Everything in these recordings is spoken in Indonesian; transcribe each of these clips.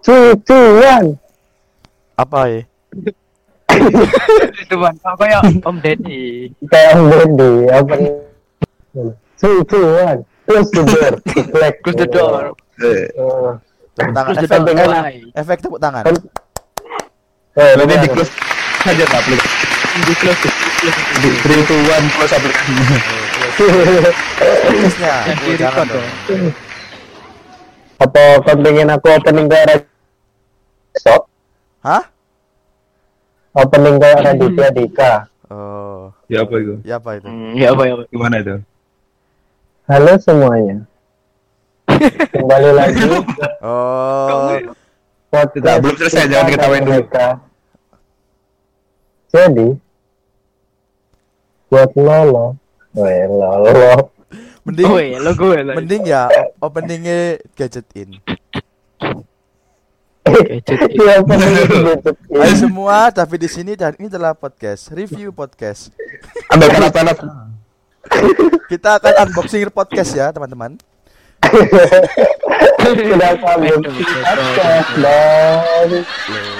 Two, two, one. Apa ya? Teman, apa ya Om Deddy? Kayak Om Deddy. Apa nih? Two, two, one. Close the door. Close the door. Eh. Tepuk tangan. Efek, dengan- efek tepuk tangan. Kan- Eh, Berarti benar. di close saja tak aplikasi. Di close. Di 3 to 1 close aplikasinya. Podcastnya. Jangan dong. Apa kau pengen aku opening kayak besok? Hah? Opening kayak Raditya Dika. Oh, Ya apa itu? ya apa itu? Hmm, ya apa ya apa. Gimana itu? Halo semuanya. Kembali lagi Oh, podcast Tidak, belum selesai, jangan dan diketawain dulu. mereka. Jadi buat Lolo, Weh, Lolo. mending Oh iya, lo gue mending ya openingnya gadget in. Gadget. Iya, opening itu gitu. Hai semua, tapi di sini dan ini adalah podcast, review podcast. Ambil alat-alat. Kita akan unboxing podcast ya, teman-teman. Sudah. Podcast dan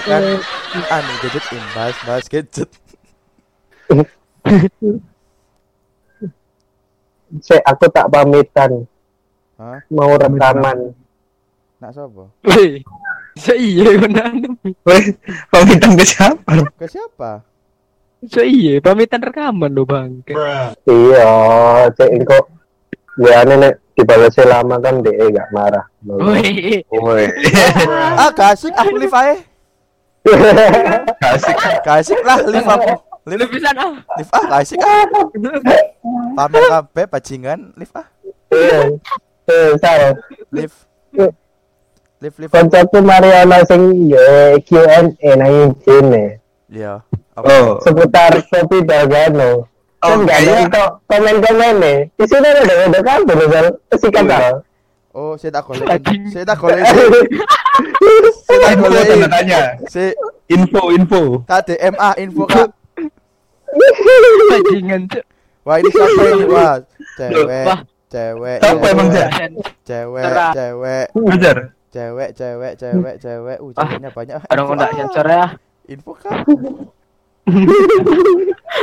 Kan anu gadget in, bahas-bahas gadget. Cek, aku tak pamitan Hah? mau rekaman. Nak sapa? So iya benar. Weh, pamitan ke siapa? Ke siapa? So iya pamitan rekaman lo bang. Iya, cek kok gue nek dibalasi lama kan DE gak marah. Wih. Woi, Ah, kasih aku live aja. kasih. Kasih lah live aku. Live, bisa ah. live ah, kasih ah. Pamer kabeh bajingan, live ah. Iya. Eh, salah. Live. Live live. Koncoku Mariana sing ya Q&A nang sini Iya. Oh, seputar kopi Dagano. Oh, Kan gak ada komen-komen nih. Di sini ada ada kan misal sikat tau. Oh, saya tak. Anjing. Saya tak golek. Saya tak info golek. tanda tanya. Si Info, info. Kak DMA info Kak. Bajingan. Wah, ini siapa ini? Wah, cewek. Cewek. Siapa emang, cewek? Cewek, cewek, Ajar. Cewek, cewek, cewek, cewek. Uh, Ah, ceweknya banyak. Orang nggak ah. sensor ya. Info.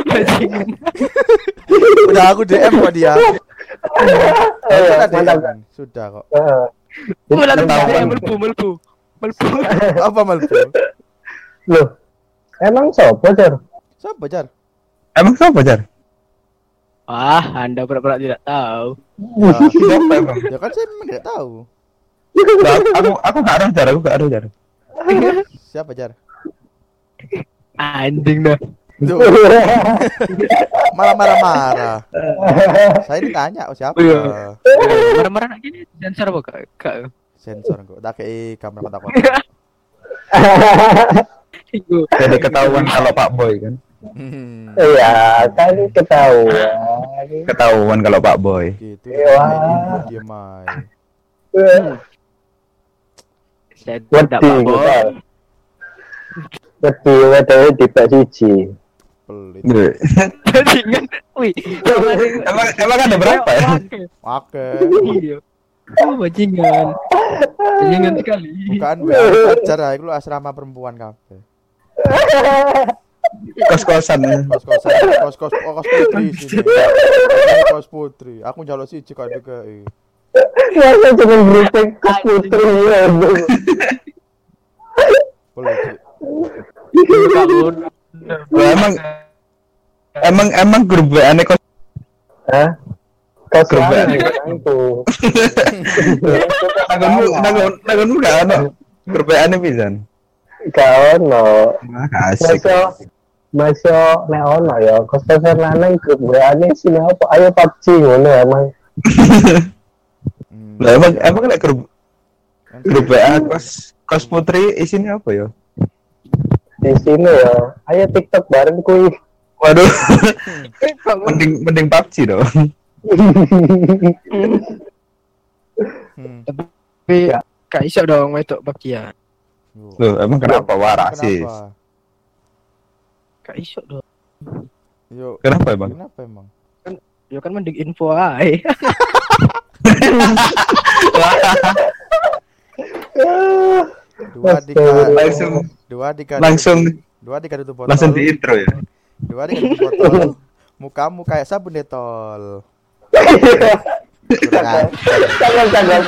Bajingan. Udah aku DM kok dia. DM. Sudah kok. Mulai melbu melbu. Melbu. Apa Malbu? Loh, emang sopo jar? Siapa Jar? Emang siapa, Jar? Ah, Anda pura-pura tidak tahu. Ya, Siapa ya kan saya memang tidak tahu. Nah, aku aku gak ada, Jar. Aku gak ada, Jar. Siapa Jar? Anjing dah. Tuh, malah marah-marah. Saya ditanya oh, siapa? Iya. Marah-marah nak gini sensor apa kak? Kak. Sensor kok. Tak kei kamera kontak Iku. Jadi ketahuan kalau Pak Boy kan. Hmm, Iya, kan ketahuan. Ketahuan kalau Pak Boy. gitu. Wah. Dia main. Tidak apa kita. Wedi wedewe dipek siji. Pelit. Bajingan. Wih. emang emang ada berapa ya? Oke. Iya. Oh, bajingan. Bajingan sekali. Bukan WA ajar aku lu asrama perempuan kabeh. Kos-kosan. ya. Kos-kosan, kos-kos oh, kos putri sini. Kos putri. Aku njaluk siji kok DKI. Masa cuma berita ke putri ya. Lah, emang emang emang grup WA ane kos Hah? Kau Grup WA. itu. nagonmu nagon nagonmu gak ada. Grup WA ane pisan. Gak ono. Makasih. Masa masa nek ono ya kos-kosan lanang grup WA-ne sini apa? Ayo PUBG ngono emang. Lah emang emang nek grup grup WA kos kos putri isinya apa ya? Di sini ya. Ayo TikTok bareng kuy. Waduh. mending mending PUBG dong. Hmm. Tapi kak iso dong wedok bagian. Yo. Loh, emang kenapa warasis? Kenapa? Kak iso dong. Yo. Kenapa emang? Kenapa emang? Ya kan mending info ae. Dua dika, Langsung dua dika, langsung dua dika tutup botol. langsung di intro ya. Dua dika tutup botol. Mukamu kayak sabun detol. Cakep, cakep.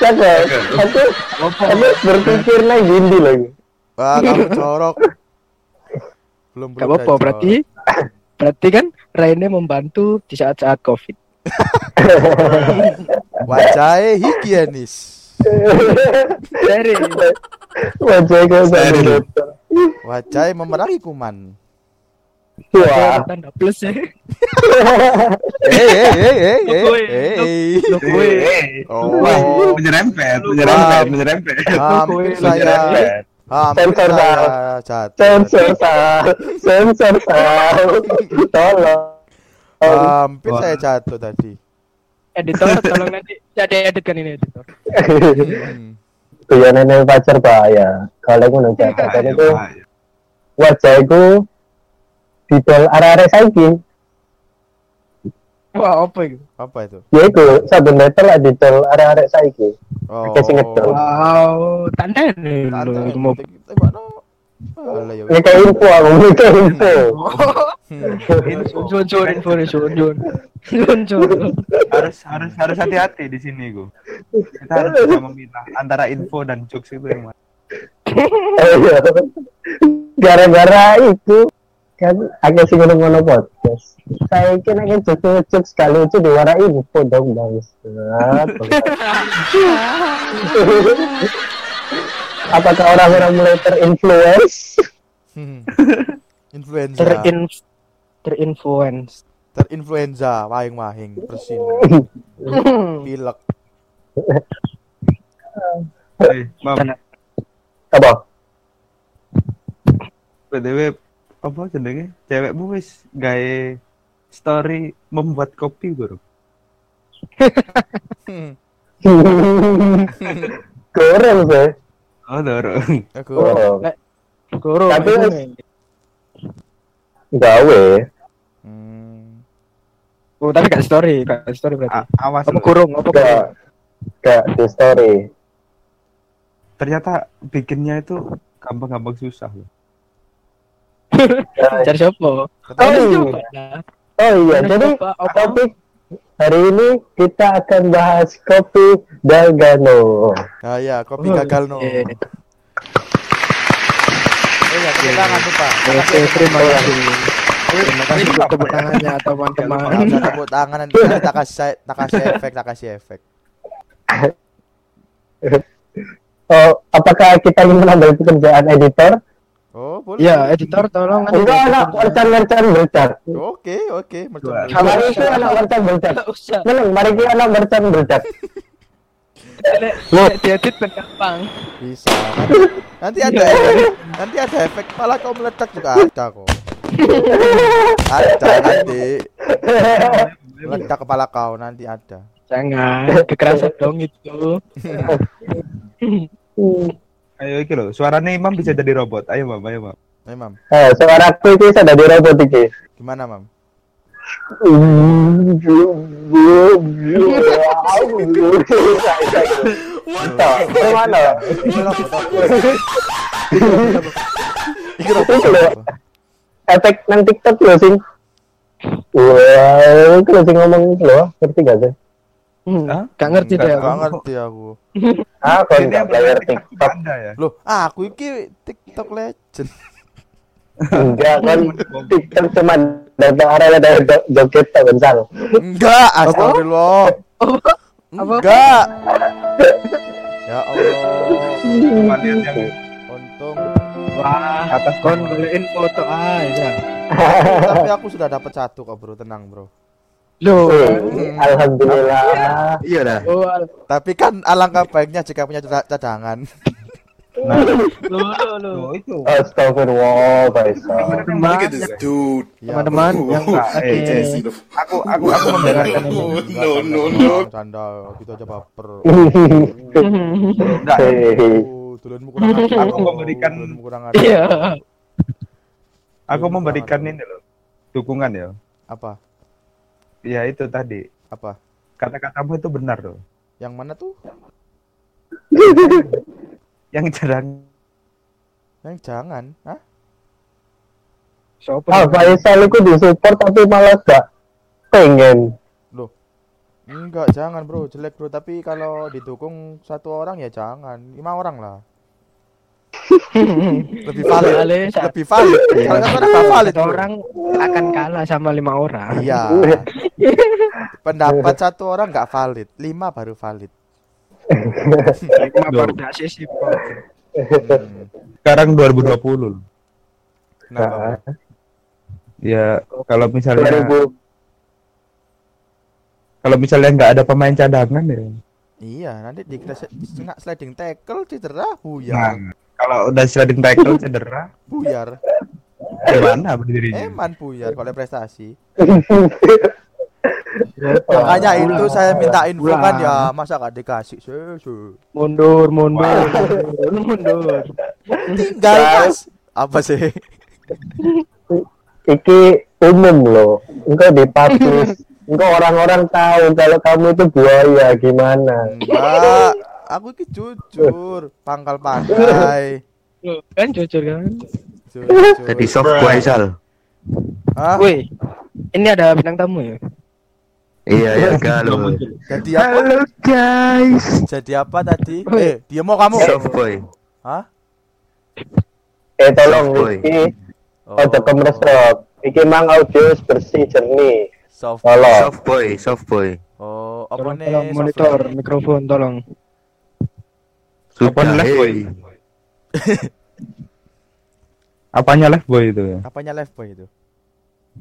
Cakep. Aku, aku berpikir lagi gini lagi. Wah, kamu corok. Belum belum. Dah, berarti berarti kan Raine membantu di saat-saat Covid. Wajahnya higienis. Kau Steril. memerangi kuman. Wah. tanda plus ya. Eh, eh, eh, eh, eh, eh. Oh. Menyerempet, menyerempet, menyerempet. Hampir saya, Menyerempet. hampir Sensor saya jatuh. Sensor sal, sensor sal. Tolong. Hampir Wah. saya jatuh tadi. Editor tolong nanti jadi editkan ini editor. Hmm. Tuh ya nenek pacar bahaya. Kalau aku catatan Bahaya, itu bahaya. wajahku didol arah-arah saiki. Wah apa itu? Apa itu? Ya itu sabun metal lah didol arah-arah saiki. Oh. Oke, sing ngedol. Wow, tanda nih Tanda, mau. Ya. Ini kayak info aku, info. Hmm. Sun sun info nih sun sun. Sun sun. harus harus harus hati-hati di sini gue. Kita harus bisa memilah antara info dan jokes itu yang mana. Iya. Gara-gara itu kan agak sih ngono-ngono podcast. Saya kira kan cukup sekali itu diwara info dong bang. Apakah orang-orang mulai terinfluence? Hmm. Influenza. Terin terinfluence. Terinfluenza, wahing-wahing, bersin, pilek. Eh, Mam. Apa? btw apa jenenge? Cewekmu wis gawe story membuat kopi bro. Goreng sih. Oh, dorong. Aku. Guru. Tapi. Gawe. hmm. Oh, tapi gak story, gak story berarti. A- awas Apa lo. kurung? Apa? Gak. Gak di story. Ternyata bikinnya itu gampang-gampang susah loh. Cari siapa? Oh, iya. Oh iya, jadi topik hari ini kita akan bahas kopi Dalgano. Ah ya, kopi Oh, gagal no. iya. Oh iya, tepuk tangan lupa. Oke, terima kasih. Terima kasih untuk tepuk tangannya teman-teman. Tepuk tangan nanti nanti tak kasih tak kasih efek, tak kasih efek. Oh, apakah kita ingin menambah pekerjaan editor? Oh, boleh. Ya, editor tolong nanti. Enggak, anak mercan-mercan bercat. Oke, oke, macam Dua. dulu. Mari itu anak mercan usah. Meneng, mari kita anak mercan Loh. nek diedit kan gampang. Bisa. Nanti, ada efek, nanti ada efek malah kau meledak juga ada kok. Ada nanti meledak kepala kau nanti ada. Jangan kekerasan dong itu. Ayo iki loh, suaranya Imam bisa jadi robot. Ayo Mam, ayo Mam. Eh, Mam. Eh, suaraku itu sudah di robot iki. Gimana, Mam? Efek nang TikTok loh sing. Wah, itu sing ngomong loh, ngerti gak sih? Hmm, Hah? Gak ngerti deh. enggak aku. ngerti aku. Ah, kau Ini enggak yang player TikTok. Anda ya. Loh, aku iki TikTok legend. Enggak kan TikTok cuma datang arahnya dari jo- joget tak bensal. Enggak, astagfirullah. Enggak. Ya Allah. Untung. Wah, atas kon beliin foto aja. Tapi aku sudah dapat satu kok, Bro. Tenang, Bro. Loh. Alhamdulillah. Iya dah. Oh, al- Tapi kan alangkah baiknya jika punya cada- cadangan. loh, loh, loh. Oh, itu. Astagfirullah, Faisal. Teman, dude. Ya, teman-teman yang Nah, eh, the Aku aku aku membenarkan ini. no, no, no. Canda, gitu aja baper. Enggak. Oh, tulenmu kurang. Aku memberikan- kurang. Iya. Aku memberikan ini loh. Dukungan ya. Apa? Ya itu tadi. Apa? Kata-katamu itu benar loh. Yang mana tuh? Yang jarang Yang jangan, Hah? Sopo? Ah, Faisal itu disupport tapi malah gak pengen. Enggak, jangan bro, jelek bro. Tapi kalau didukung satu orang ya jangan, lima orang lah. Lebih valid, lebih valid. Kalau valid, satu orang akan kalah sama lima orang. Iya. Pendapat satu orang nggak valid, lima baru valid. Lima sih Pak. Hmm. sekarang 2020 loh. Kenapa? bro? Ya kalau misalnya 2000 kalau misalnya nggak ada pemain cadangan ya. Iya, nanti dikira se- kena sliding tackle cedera Nah, buyar. Kalau udah sliding tackle cedera, Buyar. gimana berdirinya? Eman buyar kalau prestasi. Makanya itu saya minta info kan ya, masa gak dikasih sih? sih. Mundur, mundur, mundur, mundur. Tinggal mas. Apa sih? iki umum loh. Engkau dipublish. Engkau orang-orang tahu kalau kamu itu buaya gimana. Enggak. Aku ini jujur, pangkal pandai. Kan jujur kan. Jujur. Jadi soft boy Sal. Hah? Woi, ini ada bintang tamu ya? Iya ya kalau Jadi apa? guys. Jadi apa tadi? Eh, dia mau kamu? Soft boy. Hah? Eh tolong Soft boy. iki Oh, ojo kemresrok. Iki mang audio bersih jernih. soft. Soft boy, soft boy. Oh, apa Tolong, nih? monitor mikrofon tolong. Sudah left boy? Apanya left boy itu ya? Apanya live boy itu?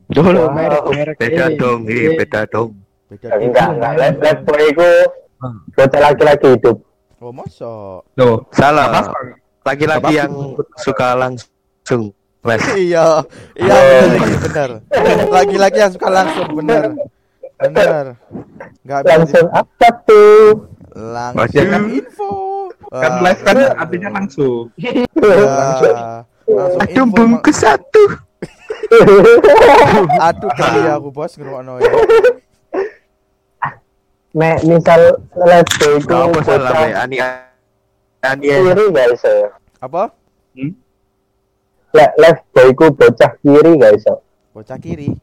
Dulu Wow. merek merek Beda ini. dong, Iya. eh, beda dong. Beda Enggak, enggak. Left, left boy itu bocah laki-laki hidup. Oh, masa? Tuh, Salah. Laki-laki yang suka langsung left. iya, iya benar, ini, benar. Lagi-lagi yang suka langsung benar. Benar. Enggak Langsung apa tuh? langsung info. Kan Ah, live kan artinya langsung. ya. Langsung Aduh info. bungkus satu. Aduh kali aku bos ngrungokno ya. Nek misal left boy itu Gak apa salah, Be. Ani Ani ya. kiri guys ya. Apa? Le- Left boy itu bocah kiri guys ya. Bocah kiri.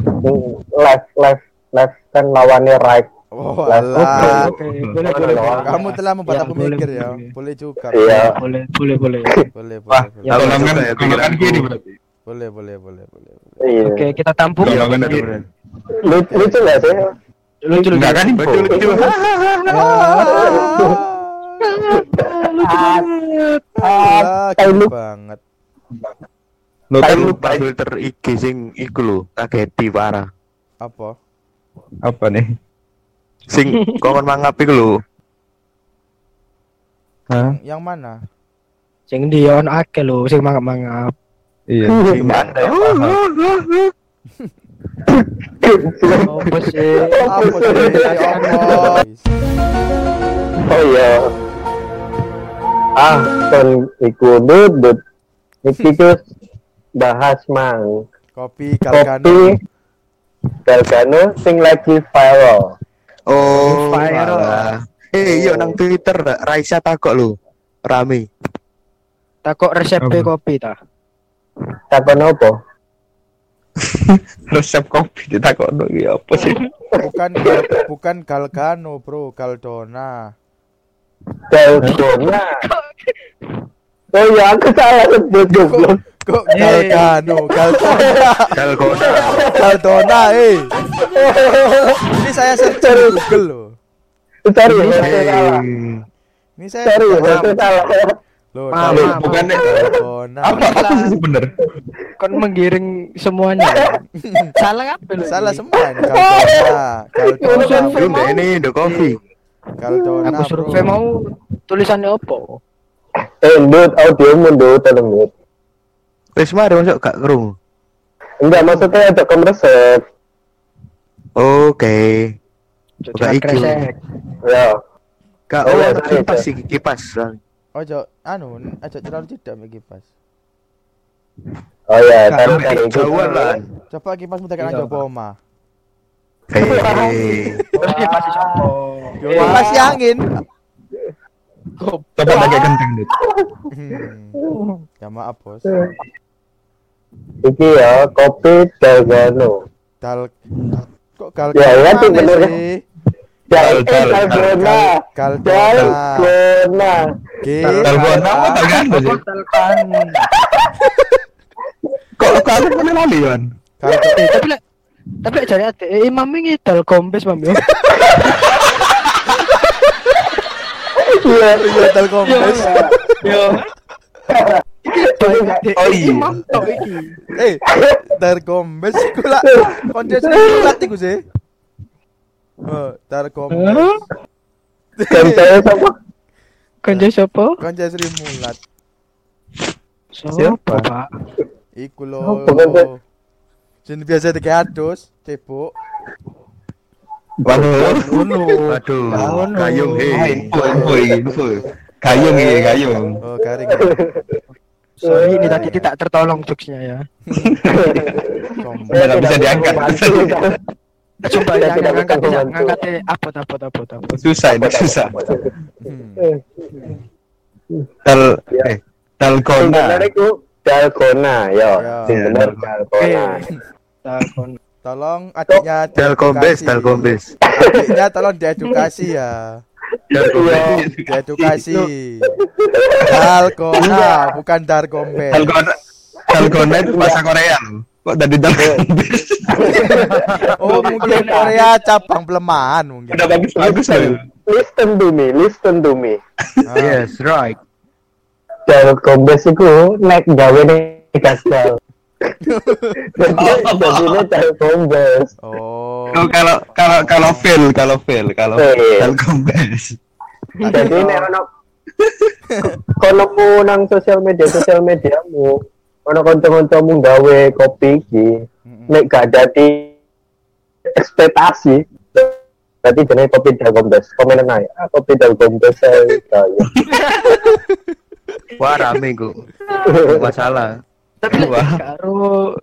Hmm, Left, left, left kan lawannya right. Oh. Oke, boleh boleh. boleh. Kamu telah membuat Ya, aku boleh, mikir ya. boleh. Boleh juga. Iya. Boleh, boleh, boleh. Boleh, boleh, boleh. Ya, Tahu Golongan ya kiri berarti. Boleh, boleh, boleh, boleh. boleh. Iya. Oke, kita tampung. Golongan Iya, kiri. Lucu, lucu gak sih? Lucu lucu. Enggak kan info? Lucu-lucu. Ah, tahu gitu lu. banget. Lo kan filter IG sing iku lho, kageti parah. Apa? Apa nih? Sing kongon mangap iku lho. Hah? Yang mana? Sing Dion akeh lho, sing mangap-mangap. Iya. Sing anda paham. Apa sih? Apa sih? Ya. Oh iya. Ah, kan iku dudut. Iki ku bahas mang. Kopi Galgano. Kopi Galgano sing lagi viral. Oh, Viral. Eh, yuk nang Twitter Raisa takok lho. Rame. Takok resep Apa? kopi ta. Takon apa? Resep kopi ditakokno iki apa sih? Bukan bukan Galgano, Bro, Galdona. Dalgona. Oh iya, aku salah sebut goblok. Kok Galgano, Galdona, Dalgona. Galdona, eh. Ini saya search di Google loh. Eh, salah. Ini saya bukan- aku salah. Loh, maaf. Bukannya Galgona. apa apa sih bener? Kon menggiring semuanya. Salah apa lu? Salah semua Lu mbak ini the coffee. Galdona. Aku survei mau tulisannya apa? Eh, Dut, audio mundur, tolong Dut. Wis mari masuk gak kerung. Enggak, maksudnya ada komresep. Oke. Iku. kresek. Ya. Kak, Oh, oh, iya, ada sorry, kipas sih, kipas. Ojo, anu, ojo terlalu tidak mbak kipas. Oh iya, ambek tadi itu. jauhan lah. Coba kipasmu tekan Iya. coba oma. Hei. Terus kipas angin. Coba pakai kentang, Dut. Hmm. Ya maaf, Bos. Iki ya kopi dalgano. Dal kok gal Ya, ya, tuh bener. sih? Dal Dal- dal- dalgona. Gal- Dalgona. Dalgona apa dalgano sih? Kok kok aku pernah lali, Eh, tapi tapi ate eh mami ngidal kombes mami. Iya. Iya, dal kombes. Yo. Oh, iya. Imam tok iki. Eh, iku lah. Konco sing mulat iku sih. Oh. Dan saya sama Konco sapa? Konco Sri Mulat. Siapa, Pak? Iku Oh, lho. Sing biasa dikeadus, cebok. Waduh, Aduh, gayung he. Info, info, iki, info. Gayung he, gayung. Oh, garing. Sorry ini tadi tidak tertolong jokesnya ya. Kombes. Nggak bisa diangkat. Coba ya ngangkat ya ngangkat apot apot apot apot. Susah ini, susah. Dal, eh, dalgona. Bener iku dalgona yo. Ya. Sing bener dalgona. Tolong adiknya Dalkombes, diedukasi. dalkombes. Adiknya tolong diedukasi ya. Diedukasi. Dalkona, bukan Darkombes. Dalgona. Dalgona itu bahasa Korea. Kok tadi dalkombes? Oh, mungkin Korea cabang pelemahan mungkin. Udah bagus bagus. Listen to me, listen to me. Ah, right. Dalkombes iku nek gawe ning gasdal. Jadi jadinya dalkombes. Oh. Oh, kalau kalau kalau fail, kalau fail, kalau Fail. dalkombes. Jadi nek ono kono ku nang sosial media sosial mediamu, ono kanca-kancamu gawe kopi iki, nek gak jadi ekspektasi berarti jenis kopi dalkombes komen aja ah, kopi saya kaya Wah rame kok. Masalah. Tapi lek Wah. karo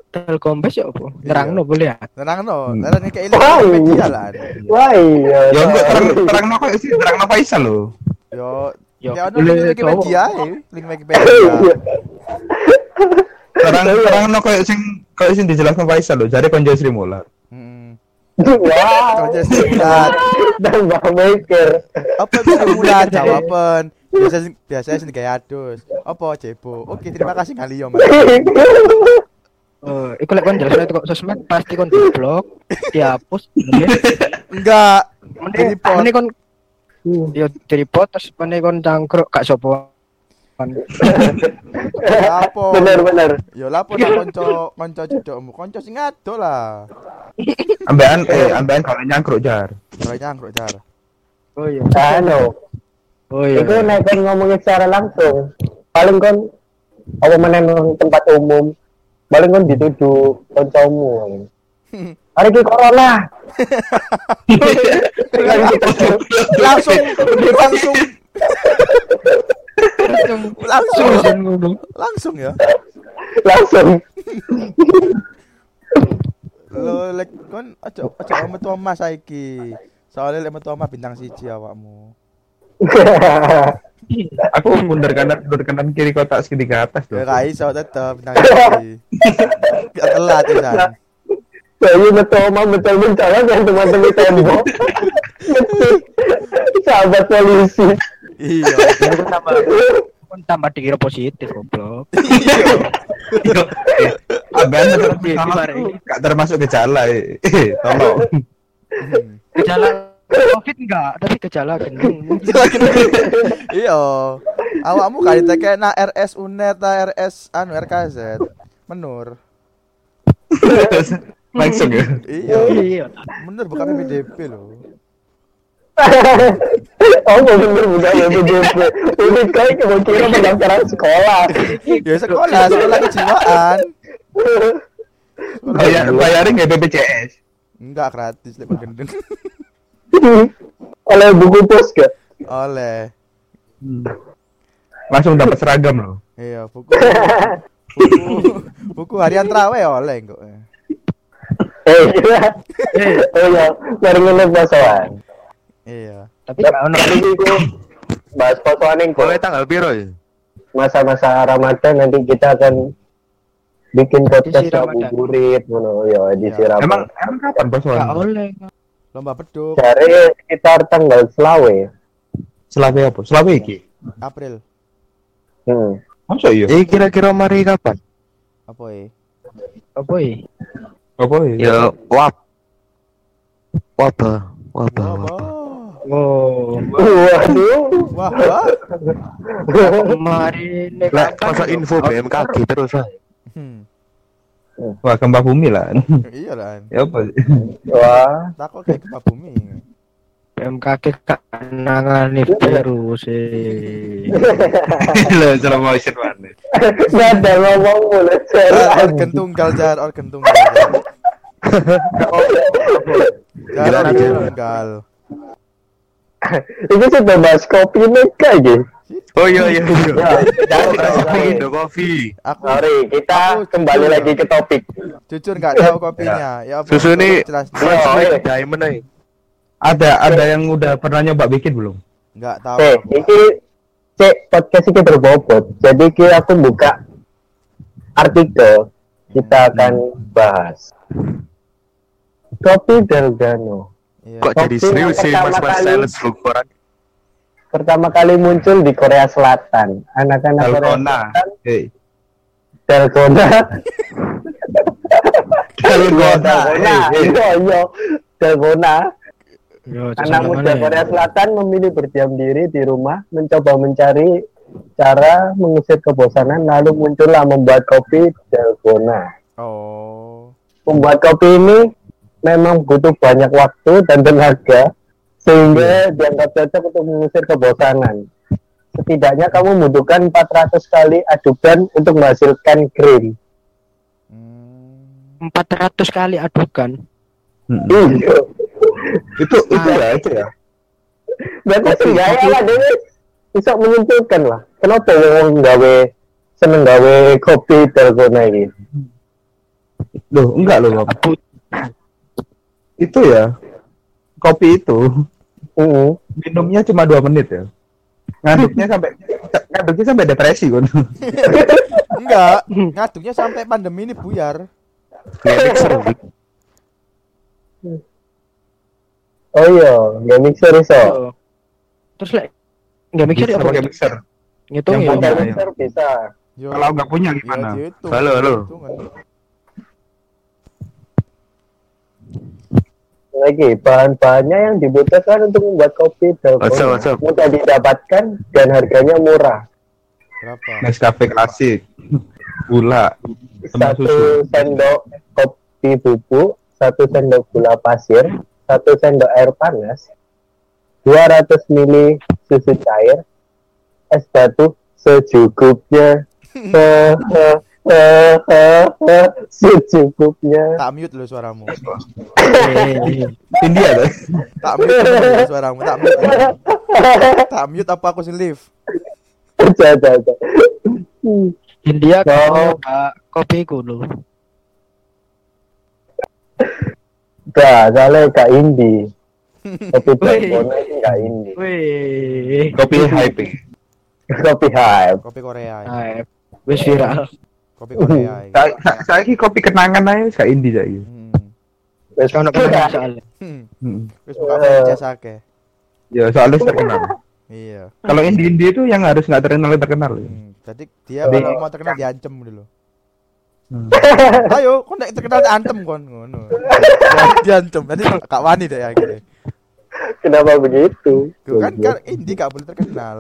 dal kombes ya apa? Terangno boleh ya? No, tenang kayak ini Wow. media lah. wah iya Ya enggak terang terang apa sih? Terang apa Faisal lo? Yo, Yo, ya boleh. Wikipedia, link Iya. Wikipedia. Terang terang no kayak sing kayak sing dijelaskan Faisal lo. Jadi konjo Sri Mular. Hmm. wow Kerja silat. dan bang maker Apa bisa mulai jawaban? Biasa biasanya sing kayak adus. Apa cebo? Oke, terima kasih kali yo, Mas. Oh, iku lek kon jelas kok sosmed pasti kon di-blok, dihapus. Enggak. Mending mending kon yo di-report terus mending kon cangkruk gak sapa. Apa? bener bener Yo lapo tak konco konco cedokmu. Konco sing ado lah. Ambean eh ambean kalau nyangkruk jar. Ora nyangkruk jar. Oh iya. anu Oh iya. itu nek ngomongin secara langsung paling kon apa nang tempat umum paling kon dituduh koncomu hari ini corona Langsung langsung langsung Langsung langsung ya. langsung Lo lek kon aja aja metu omah saiki. Soalnya lek metu omah bintang siji awakmu. Aku mundur kanan mundur kanan kiri kotak segitiga atas Ya loh. ra iso tetep bintang siji. Gak telat ya. Saya betul mau betul betul yang teman-teman tembok. Sahabat polisi. Iya. Tambah kon tambah dikira positif goblok. Yo, eh, Ambean termasuk Iya, gak termasuk gejala eh. Eh, tolong. Gejala COVID enggak, tapi gejala gendeng. Iya. Awakmu kali teke na RS Unet ta RS anu RKZ. Menur. Langsung ya. Iya. Iya. Menur bukan PPDB loh. Oh, bener bener BPJP. Ini kayak kamu kira pendaftaran sekolah. Ya sekolah, sekolah kejiwaan. Bayar bayarin nggak BPJS. Enggak gratis lek gendeng. Oleh buku pos gak? Oleh. Langsung dapat seragam loh. Iya, buku buku, buku harian trawe oleh kok. Eh, kira. Oh ya, baru ngelip basoan. Iya. Tapi enggak ono itu bahas posoaning kok. Mulai tanggal piro ya? Masa-masa Ramadan nanti kita akan bikin podcast ngabuburit ngono ya edisi Ya. Ramadan. Emang emang kapan bos Gak Wan? oleh. Lomba beduk Cari sekitar tanggal selawe. Selawe apa? Selawe iki. April. Hmm. Masa iya? Eh, kira-kira mari kapan? Apa ya? Apa ya? Apa ya? Ya wab. Wabah. Wabah. Wah, wabah. Oh, Waduh. wah, wah. kemarin Lek masa info BMKG terus ah. Hmm. Wah, gempa bumi lah. Iya lah. ya apa? Wah. Takut kayak gempa bumi. BMKG kak nangani terus eh. Lah, slow motion mana? Gak ada ngomong mulut Ah, organ tunggal jar, organ tunggal. Jar, Gila, organ tunggal. Ini sudah bahas kopi nih kayak Oh iya iya iya. Jangan Kopi, dikasih Indo Coffee. Aku Sorry, kita Aku kembali jujur. lagi ke topik. jujur nggak tahu kopinya. Ya apa? Susu ini jelas. Oh, iya. diamond nih. Ada ada yang udah pernah nyoba bikin belum? Nggak tahu. Eh, ini cek podcast ini berbobot. Jadi ki aku buka artikel kita akan bahas kopi Delgano. Iya. Kok jadi Kopi serius sih pertama Mas Mas kali. Pertama kali muncul di Korea Selatan. Anak-anak Korea. Selatan, Dalgona. Dalgona. Dalgona. Eh. Iya, iya. Dalgona. Yo, Anak muda ya? Korea Selatan memilih berdiam diri di rumah, mencoba mencari cara mengusir kebosanan, lalu muncullah membuat kopi Dalgona. Oh. Membuat kopi ini memang butuh banyak waktu dan tenaga, sehingga dianggap cocok untuk mengusir kebosanan. Setidaknya kamu membutuhkan 400 kali adukan untuk menghasilkan krim. Hmm. 400 kali adukan. Mm-mm. Iya. Itu itu ya itu ya. Berarti seenggaknya lah dia bisa menyimpulkan lah. Kenapa wong gawe seneng gawe kopi Dalgona ini? Loh, enggak loh, Itu ya. Kopi itu Mm minumnya cuma dua menit ya. Ngaduknya sampai ngaduknya sampai depresi kan. Enggak, ngaduknya sampai pandemi ini buyar. Mixer. Oh iya, nggak mixer iso. Oh. Terus lek nggak mikir Bisa apa? pakai mixer. Ngitung Yang ya. mixer bisa. Kalau nggak punya ya gimana? dihitung, Halo, halo. Lagi bahan-bahannya yang dibutuhkan untuk membuat kopi Dalgona mudah didapatkan dan harganya murah. Berapa? Nescafe klasik. Gula. Sama Satu susu. sendok kopi bubuk, satu sendok gula pasir, satu sendok air panas, 200 ml susu cair, es batu secukupnya. secukupnya. Tak mute lo suaramu. Eh, India tuh. Tak mute lo suaramu, tak mute. Tak mute apa aku live? Aja, aja, aja. India Pak, kopi kulo. Gak, soalnya gak indie. Kopi. Dalgona itu gak indie. Wih. Kopi hype. Kopi hype. Kopi Korea. ya. Nah, wis viral. Kopi Korea. ya. Saya sa- saya ki kopi kenangan aja saya Indi saya. Hmm. Wes Sono pengen soalnya. Hmm. Hmm. Wis buka franchise akeh. Ya soalnya terkenal. Iya. Kalau indie indie itu yang harus nggak terkenal terkenal. Hmm. Jadi dia kalau mau terkenal diancem dulu. Hmm. Ayo, kok nek terkenal diantem kon ngono. diancem. Jadi gak wani deh akhirnya. Kenapa begitu? Tuh, kan kan indie gak boleh terkenal.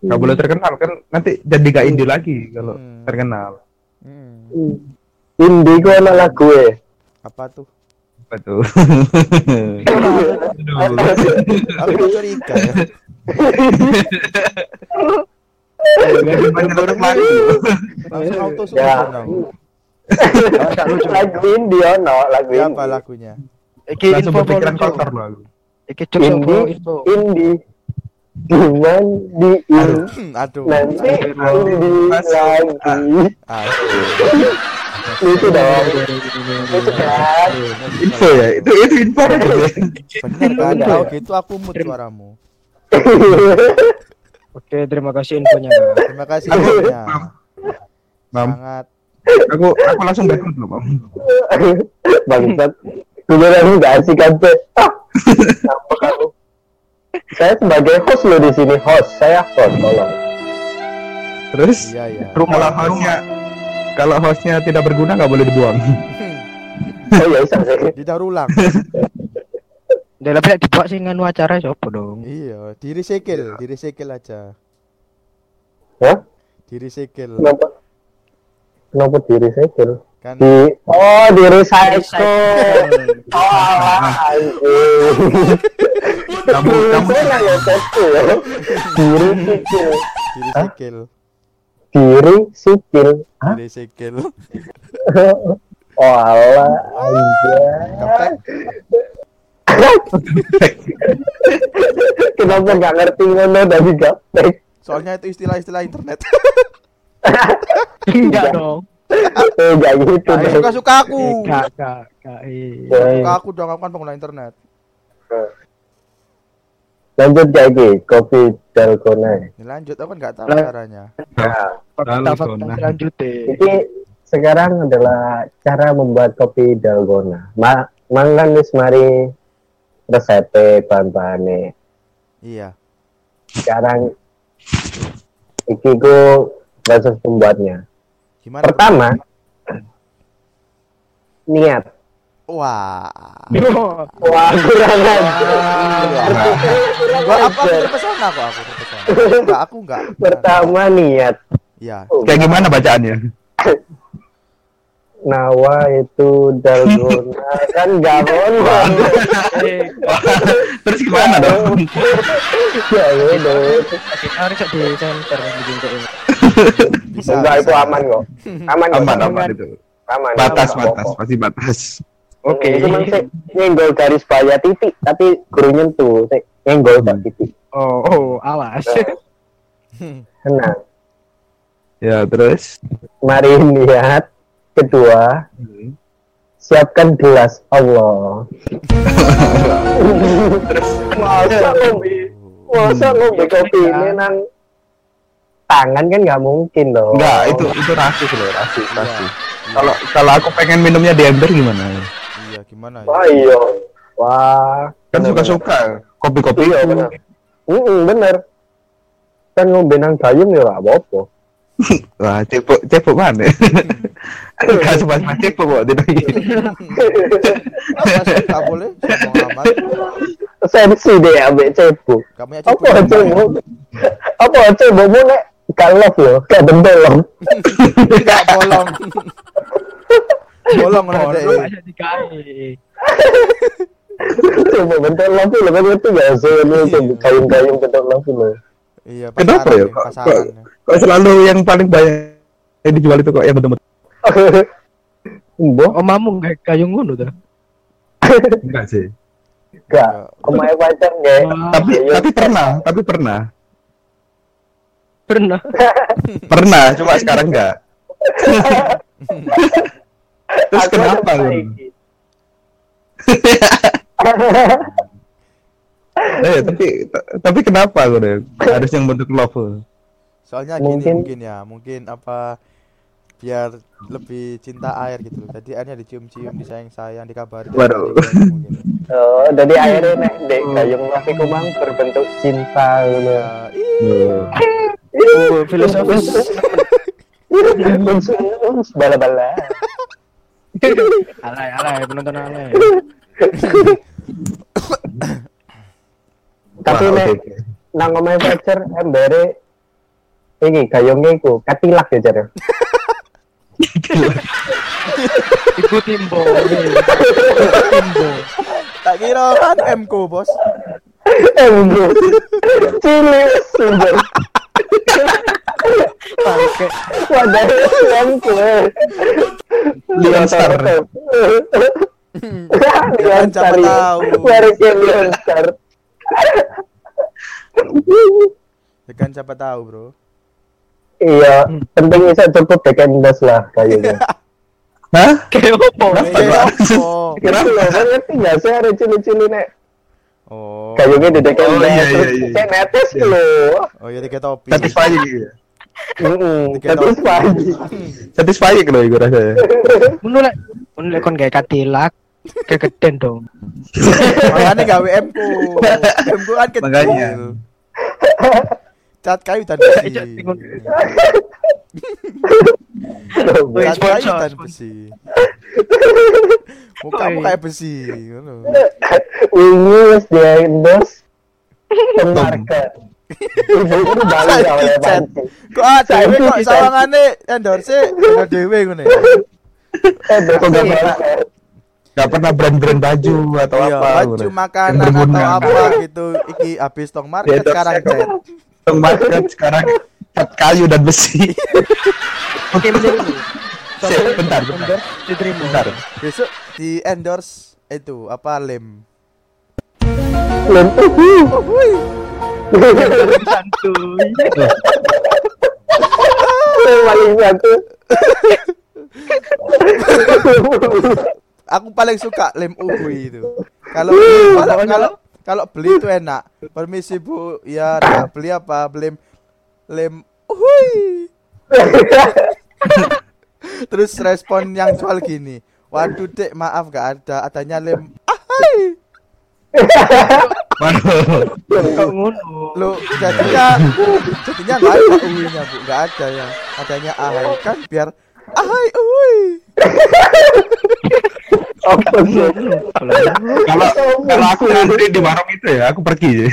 Nggak boleh terkenal kan nanti jadi gak indie lagi kalau Hmm. Terkenal. Hmm. Indie ku anak lagu ya. Apa tuh? Aku tuh curiga ya. Langsung auto Ya. susun aku. lagu indie ono, lagu Siapa indie. lagunya? Iki info berpikiran info. kotor loh aku. Iki info indie. Cuman di in Hmm, Aduh. nanti Aduh. Masuk. lagi. Aduh. Itu dong. Itu kan. Info ya, itu itu info. Bener kan? Kalau gitu aku mut suaramu. Oke, terima kasih infonya. Terima kasih infonya. Sangat aku aku langsung backward loh, Mam. bangsat aku nggak asik kan ah saya sebagai host loh di sini host saya host tolong Terus iya iya. kalau hostnya kalau hostnya tidak berguna nggak boleh dibuang. oh ya bisa sih Didaur ulang. Udah lebih dibuat sih nganu acara siapa dong? iya, di recycle, di recycle aja. Hah? Di recycle. kenapa kenapa di recycle Kan di oh di recycle oh alah, Kamu kamu Saya nggak ya satu ya di recycle di recycle, di recycle di recycle. oh alah. Kenapa nggak ngerti ngono dari gaptek? Soalnya itu istilah-istilah internet. Enggak dong. Eh nggak gitu Nah, suka-suka aku. Kak, kak, kak. eh. Eh, Suka aku dong, aku kan pengguna internet. Lanjut lagi kopi dalgona. Ini lanjut, aku kan nggak tahu caranya. Nah, Fakta-fakta Dalgona. selanjutnya. ini sekarang adalah cara membuat kopi dalgona. Ma mangkan wis mari resepnya bahan-bahannya. Iya. Sekarang iki ku proses pembuatnya. Gimana? Pertama niat. Wah. Wah kurang aja. Gua apa aku terpesona kok aku terpesona. Enggak, aku enggak. Pertama niat. Iya. kayak gimana bacaannya? Nawa itu dalgona kan ngomong. Terus gimana dong? ya udah. Kita harus di center di Bisa. Enggak itu aman kok. Aman kok. Aman aman itu. Aman. Batas aman, batas pasti batas. Oke. Itu cuma sih nyenggol garis bawah titik tapi guru nyentuh sih nyenggol gak titik. Oh, oh, awas. Tenang. Ya terus. Mari niat. Kedua, siapkan gelas Allah. masa ngombe, masa ngombe kopi ini nang tangan kan nggak mungkin dong. Enggak, itu itu rasis loh, rasis, Iya. rasis. Kalau kalau aku pengen minumnya di ember gimana? Iya, gimana ya? Wah iya. Wah. Kan suka-suka kopi-kopi Iya bener. Mm bener. Kan ngombe nang gayung ya apa-apa. Wah, cepuk cepuk mana? Enggak sempat cepuk kok tidak gini. Apa sih? Nggak boleh ngomong amat. Sensi deh ambek. Kamu ya Apa cebok? Apa cebokmu nek kalaf yo, kayak bentelong. Enggak bolong. bolong deh. aja dikai. Cebok bentelong tuh lo kan ngerti gak sih ini cebok gayung-gayung bentelong tuh lo. Iya, Kenapa ya? Kok, kok, kok selalu yang paling banyak yang dijual itu kok yang betul-betul Mbok Omamu nggak kayung ngono dah. enggak sih. gak, omae pacar gak. Tapi tapi pernah, tapi pernah. Pernah. Pernah, cuma sekarang enggak. Terus Aku kenapa lu? Eh, tapi tapi kenapa gue harus yang bentuk love? Soalnya Mungkin- gini mungkin ya, mungkin apa biar lebih cinta air gitu. Jadi airnya dicium-cium, disayang-sayang, dikabari. Waduh. Mungkin. Oh, jadi akhirnya nek dek gayung tapi kumang berbentuk cinta gitu. Ya, Oh, filosofis. Bala-bala. alay, alay, penonton alay. Tapi Wah, nek nang omae pacar embere iki gayungnya iku katilak ya jar. Ibu timbo. Timbo. tak kira kan MK, Bos. Embo. Cili sumber. Pakai Leon Star. Leon Jangan siapa Star. tahu. Mereknya Leon Star. Ya kan siapa tahu, Bro. Iya, penting bisa cukup dekendas lah kayaknya. Hah? kayak apa? Eh, apa? Kira lo kan ngerti gak sih ada cili-cili nek Oh. Gayungnya di dekat Oh, iya, iya, iya. Saya netes lho. Oh iya dikit topi. Satisfying gitu. Pagi. Satisfying loh iku rasanya. Menurut menurut kon kayak katilak kegeden dong. Makanya gawe M ku. M ku kan kecil. Makanya. Cat kayu dan Cat besi. bingung. Cat kayu dan sponsor. besi. Mukamu Oi. kayak besi, ngono. Wingi wis di endorse Teng market. Kok ada dhewe kok sawangane endorse ada dhewe ngene. Iya. Gak pernah brand-brand baju atau iya, apa baju makanan atau apa gitu. Iki habis tong market sekarang tong market sekarang. Cat kayu dan besi. Oke bentar bentar. Bentar bentar. Besok di endorse itu apa lem? Lem. Uhuh. Santuy. Paling satu. Aku paling suka lem uhui itu. Kalau kalau kalau beli itu enak. Permisi Bu, ya nak beli apa? Beli lem uhui. Terus respon yang jual gini. Waduh dek maaf gak ada adanya lem ahai. Waduh. Kok ngono? Lo jadinya jadinya nggak ada uhuinya bu, nggak ada ya. Adanya ahai kan biar ahai uhui. Apa sih? Kalau kalau aku ngantri di warung itu ya, aku pergi.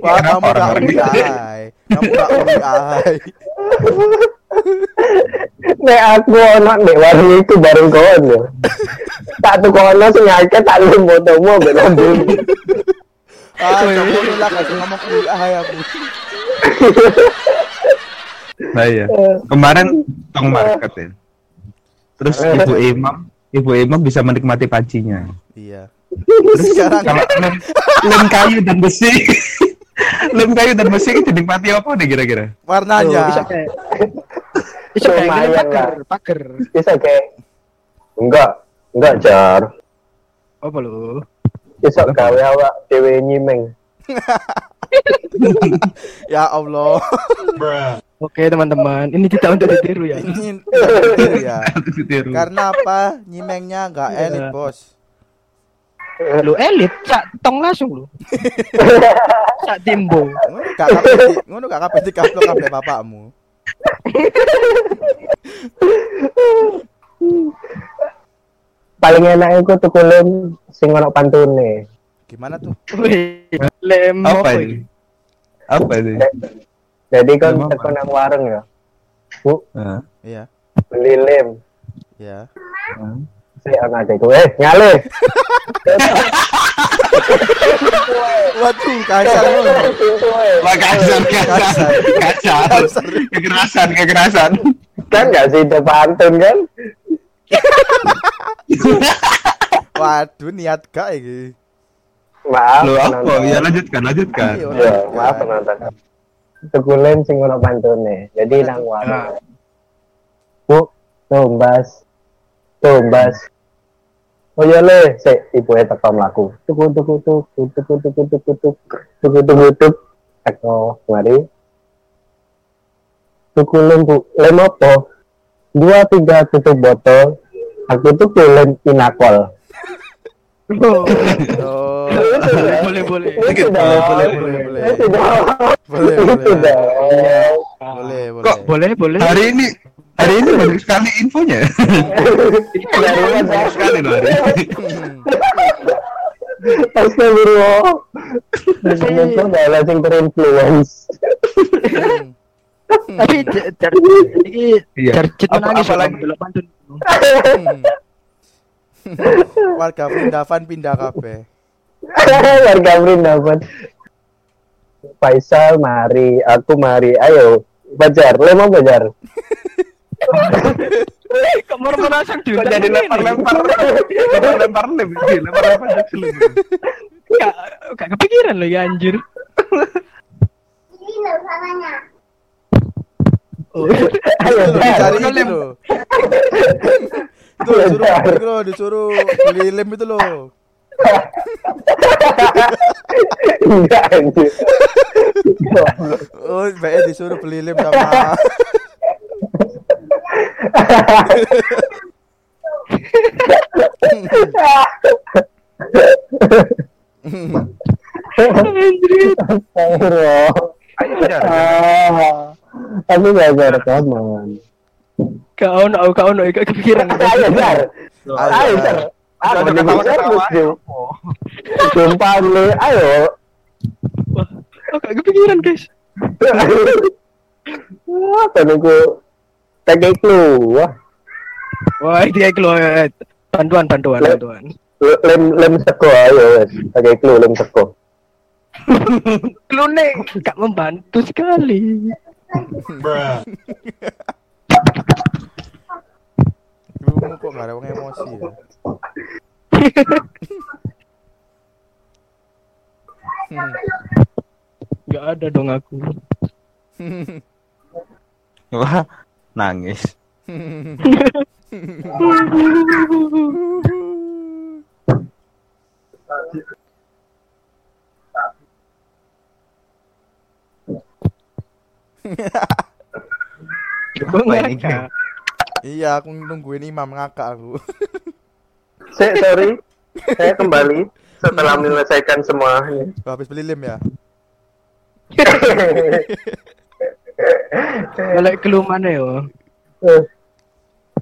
Wah kamu gak orang-orang uhui gitu? ahai. Kamu gak uhui ahai. Nek aku ono nek warung itu bareng kon ya. Tak tuh kono sing akeh tak lu motomu mbek lambung. Ah, kamu lah kasih ngomong uhui ahai aku. Nah iya. Kemarin tong market ya. Terus ibu imam, ibu imam bisa menikmati pancinya. Iya. Terus sekarang Kalau lem, lem kayu dan besi, lem kayu dan besi itu dinikmati apa nih kira-kira? Bisa warnanya kayak bisa kayak gini Lumayan pagar, pagar. Bisa kayak enggak, enggak jar. Apa lu? Bisa gawe awak dhewe nyimeng. ya Allah. Oke teman-teman, ini tidak untuk ditiru ya. Ini ini ya. Ditiru. Karena apa? Nyimengnya nggak Iya. elit, Bos. Lu elit, cak tong langsung lu. Cak timbo. Ngono gak kabeh ngono gak kabeh dikaplok kabeh bapakmu. Paling enak iku tuku lem sing ono pantune. Gimana tuh? Wih, lem Apa apa ini? Apa ini? Jadi kan teko nang warung ya. Bu, Nah, Iya. beli lem. Ya. nah. Si ana iku. Eh, nyale. Waduh, kasar lu. Wah, kasar, kasar, kasar, kekerasan, kekerasan. kan enggak sih itu pantun kan? Waduh, niat gak iki. Maaf. Lo apa? Ya lanjutkan, lanjutkan. Iya. Ya, maaf penonton. Tuku lem sing ono pantune. Jadi nang warung. Bu, tumbas. Tumbas. Oh iya le, sik ibu e teko mlaku. Tuku tuku tuku tuku tuku tuku tuku tuku tuku tuku teko mari. Tuku lem bu, lem apa? Dua tiga tutup botol. Aku tuku lem inakol. Oh, Oh. boleh boleh. Itu Boleh, boleh, boleh, boleh. Itu. Boleh, boleh. Boleh, boleh. Kok Boleh boleh. Hari ini, hari ini banyak sekali infonya. Banyak sekali loh hari ini. Astagfirullah. Itu adalah sing terinfluence. Hmm. tapi cari iki cari cet nangis lagi? delok pantun hmm. warga pindahan pindah kafe warga pindahan Faisal mari aku mari. Ayo Bajar, lo mau bajar? Kamar mana sih? Kok jadi lempar-lempar? Lempar-lempar lempar-lempar iya, Enggak, enggak kepikiran lo ya anjir. Ini lo loh, Jar. dicari itu loh. Itu loh, disuruh itu loh, disuruh beli lem itu loh. Enggak anjir. Oh, BE disuruh beli lem sama Astagfirullah. Ayo jar. Ah, Aku nggak ada rekaman. Kau ono, kau ono, kau kepikiran. Ayo, Jar. Ayo, Jar. Aku Jangan mending ketawa-ketawa. serius, Jum. Sumpah lu, ayo. Oh, gak kepikiran guys. Wah, penunggu tagih keluar. Wah, dia keluar. Bantuan, bantuan, Le- bantuan. Lem lem seko ayo wes. Tagih keluar lem seko. Klune gak membantu sekali. Lu kok gak ada wong emosi ya Hmm. Gak ada dong aku. Wah, nangis. Gue Apa ini, ngakak. Iya, aku nungguin imam ngakak aku. Saya sorry. Saya kembali setelah menyelesaikan semua. Habis beli lem ya. Balik keluar mana yo?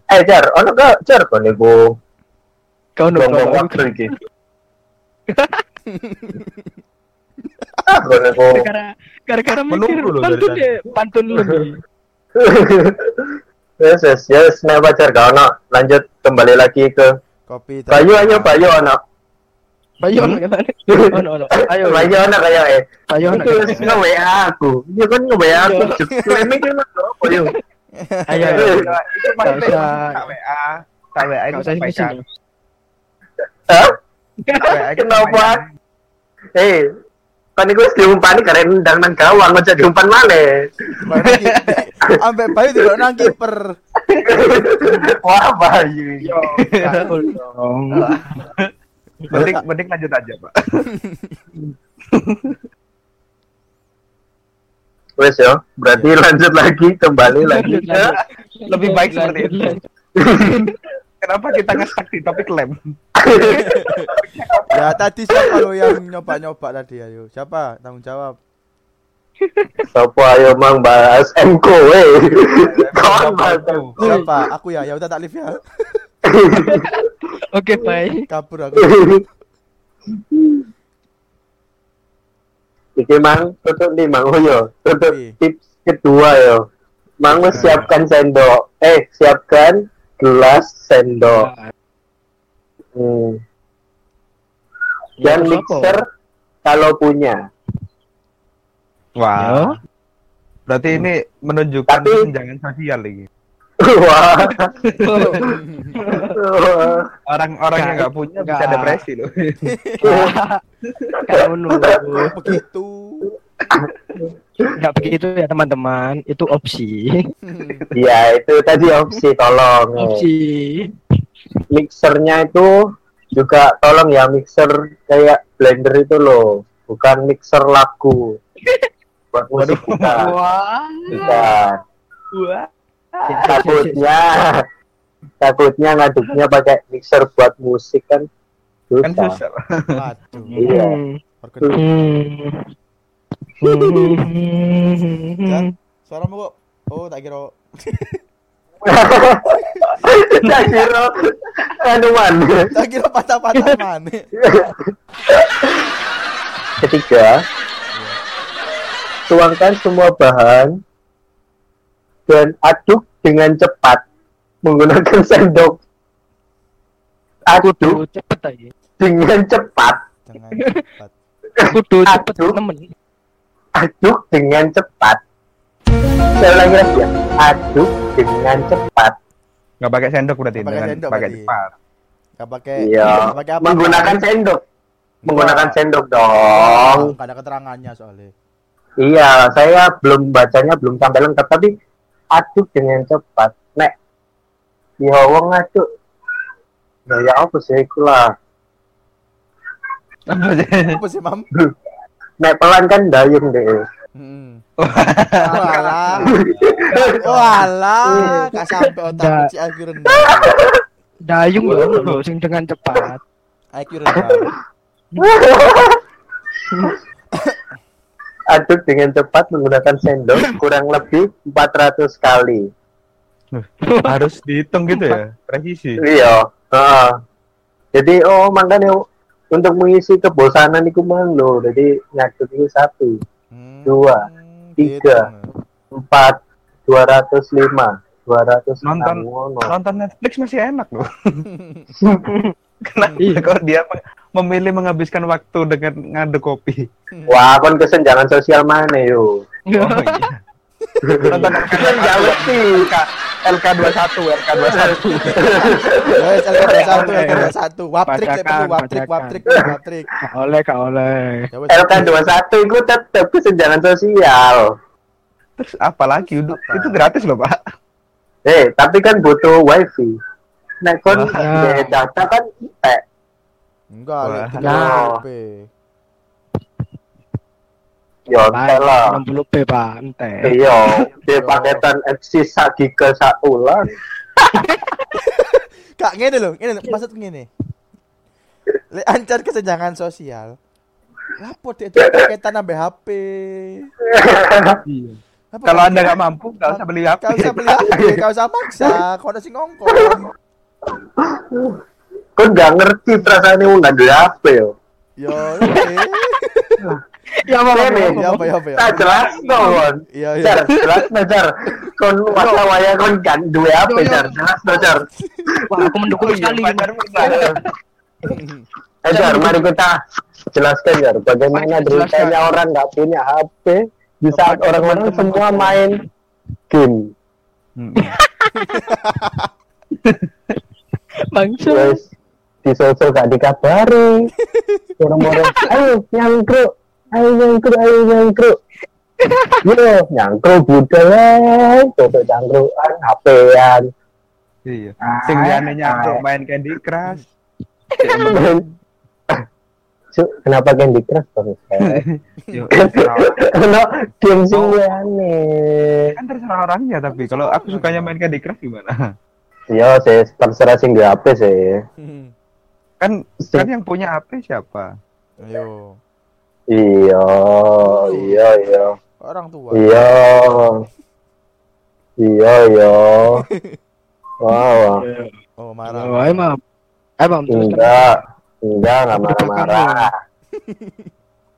Eh, Jar, ono gak Jar kon iku Kau kau. waktu iki. Gara-gara gara-gara mikir pantun deh, pantun lebih. Yes, yes, yes, nah pacar gak ono. Lanjut kembali lagi ke Kopi. Bayu ayo Bayu ono. Bayu ono kan? Ono ono. Ayo. Bayu ono kayak eh. Bayu ono. Itu wis nge-WA aku. Dia kan nge-WA aku. Klaim iki lho apa yo. Ayo. Ayo. ayo. Itu usah. tak WA. Tak WA itu sampaikan. sini. Hah? WA itu Kenapa? Eh, kan wis diumpani karena ndang nang gawang aja diumpan maneh. Ambek Bayu tidak nang kiper. Wah, Bayu. Dong. Mending mending lanjut aja, Pak. Wes yo, berarti lanjut lagi kembali lagi. Lebih baik seperti itu. Kenapa kita nge-stuck di topik lem? Ya tadi siapa lo yang nyoba-nyoba tadi ayo? Siapa tanggung jawab? Sopo ayo mang bahas MK we. Kawan bahas. Siapa? Aku ya. Ya udah tak live ya. Oke, baik. Kabur aku. Iki mang tutup nih mang oh yo. Tutup tips kedua yo. Mang siapkan sendok. Eh, siapkan gelas sendok. Hmm. Dan mixer kalau punya. Wah. Berarti ini menunjukkan Tapi- kesenjangan sosial lagi. Wah. Orang-orang yang nggak punya bisa Nggak. depresi loh. Kamu nunggu. Begitu. Enggak begitu ya, teman-teman. Itu opsi. Iya, itu tadi opsi tolong. Opsi. Mixernya itu juga tolong ya mixer kayak blender itu loh, bukan mixer lagu. Buat musik kita. Wah. Wah. Takutnya takutnya ngaduknya pakai mixer buat musik kan Kan susah. susah. Waduh. Iya. Hmm. Jan, suaramu kok. Oh, tak kira. Tak kira anu man. Tak kira patah-patah mana. Ketiga, tuangkan semua bahan dan aduk dengan cepat menggunakan sendok. Aduk cepet aja. dengan cepat. Jangan cepat. Kudu Aduh. temen. Aduk dengan cepat. Saya ulangi lagi ya. Aduk dengan cepat. Nggak pakai sendok berarti Nggak pakai dengan sendok pakai cepat. Gak pakai. Iya. pakai apa? Menggunakan sendok. Menggunakan sendok dong. Gak ada keterangannya soalnya. Iya, saya belum bacanya belum sampai lengkap tapi aduk dengan cepat. Nek ya wong aduk. Nah, ya apa sih iku lah. Apa sih, Mam? Naik pelan kan dayung deh. Hmm. Walah. Walah, gak sampai otak si IQ rendah. Dayung lho sing dengan cepat. IQ rendah. Aduk dengan cepat menggunakan sendok kurang lebih 400 kali. Harus dihitung gitu ya, presisi. Iya. heeh. Jadi oh makanya untuk mengisi kebosanan itu malu. Jadi nyakut itu satu, Hmm, Dua, tiga. gitu. empat, dua ratus lima, dua ratus Nonton- enam. Nonton Netflix masih enak loh. Kenapa Iya. kok dia memilih menghabiskan waktu dengan ngaduk kopi? Wah, kon kesenjangan sosial mana yo? Oh iya. Nonton LK LK LK21, LK21. Guys, LK21, LK21. Waptrik saya perlu waptrik, waptrik, waptrik. Oleh, gak oleh. Ya wes, LK 21 itu tetap kesenjangan sosial. Terus apa lagi? Itu, itu gratis loh, Pak. Eh, tapi kan butuh wifi. Nek kon data kan eh Enggak, Wah. tiga Nah. HP. yo lah. 60 p pak, ente. Iya, di paketan FC sak giga sak ulang. Kak, ngene lho, ngene maksud ngene. Le ancar kesenjangan sosial. Lapo dia itu paketan nambah HP. Iya. Apa Kalau? Anda nggak mampu, nggak usah beli HP. Kau usah beli HP, kau usah maksa, kau udah sing ngongkon. Kon gak ngerti perasaan wong gak duwe HP yo. Yo, oke. Ya apa Ini, Ya apa ya apa ya. Tak jelas kon. Iya iya. Jar, jelas no jar. Kon masa waya kon gak duwe HP jar, jelas no jar. Wah, aku mendukung sekali. Benar. Eh mari kita jelaskan jar bagaimana jelaskan. orang gak punya HP di saat orang-orang semua main game. Hmm. Bangsa. Terus di sosok gak dikabari. Orang-orang, ayo nyangkruk, ayo nyangkruk, ayo nyangkruk. Yo, nyangkruk budaya, sosok nyangkrukan, HP-an. Iya. Sing liyane nyangkruk main Candy Crush. Kenapa Candy Crush bang? Yo. Karena game sing liyane. kan terserah orangnya tapi kalau aku sukanya main Candy Crush gimana? Iya, sih terserah sing di HP sih. Kan kan yang punya HP siapa? Ayo. Iya, iya, iya. Orang tua. Iya. Iya, iya. Wow. Oh, marah. Oh. Ayo mam, terus Enggak. Enggak, enggak marah-marah.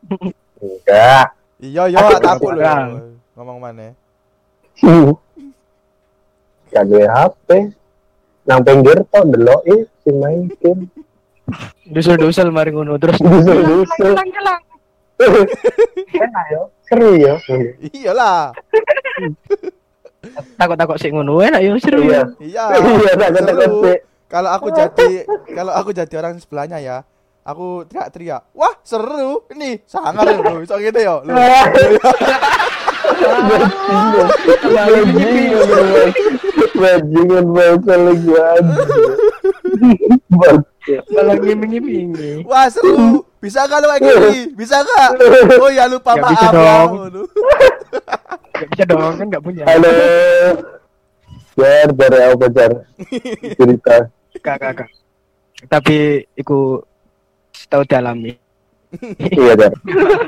Enggak. Iya, iya, lho. Orang. Ngomong mana? Gak duwe HP. Nang pinggir tok deloki sing main game. Dusel-dusel mari ngono terus. Dusul-dusul. Enak yo. Seru yo. Iyalah. Takut-takut sik ngono enak yo seru Iya. ya. Iya. Iya, tak seru. kata Kalau aku jadi kalau aku jadi orang sebelahnya ya, aku teriak-teriak. Wah, seru. Ini sangar lho, iso ngene yo. Lho. Bajingan, bajingan lagi aja. Kalau ngiming-ngiming. Wah, seru. Bisa enggak lo kayak gini? Bisa enggak? Oh ya lupa maaf bisa ya. dong. Gak bisa dong kan gak punya. Halo. Jar, jar apa jar? Cerita. Kak, kak, kak. Tapi iku tahu dialami. Iya jar.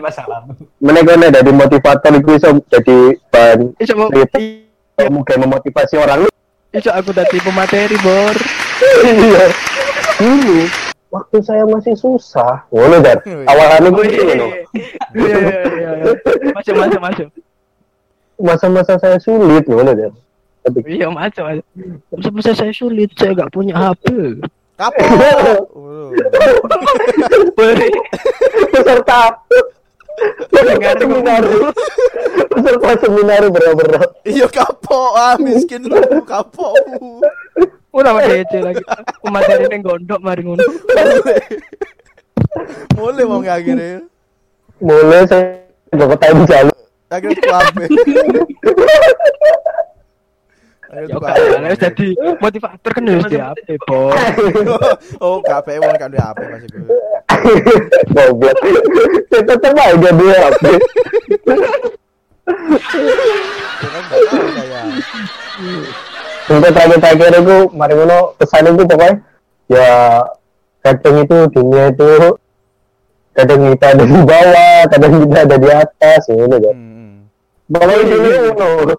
Masalah. Mereka nih dari motivator itu bisa jadi bahan Iso mau cerita mungkin memotivasi orang. iso aku tadi pemateri bor. Iya. Dulu waktu saya masih susah. Ngono. Awalannya Oh gue iya. ngono. Iya iya iya. iya. Masuk masuk masuk. Masa-masa saya sulit ngono. Tapi Iya masuk masuk. Masa-masa saya sulit saya gak punya HP. Kapok. Waduh. peserta peserta seminar peserta seminar berapa Iya kapok ah miskin lu kapok. Udah sama DC lagi. Pemateri ini gondok mari ngono. Mulai mau akhirnya. mulai saya bawa time jalur Akhirnya tuh apa? Ya kan, harus jadi motivator kan harus di HP. Oh, KPI mau kan di HP masih gue. Goblok. Saya tetap aja dia saya. Untuk terakhir-terakhir itu, mari ngono kesan itu pokoknya ya kadang itu dunia itu kadang kita ada di bawah, kadang kita ada di atas, ini kan. Hmm. Pokoknya itu ngono.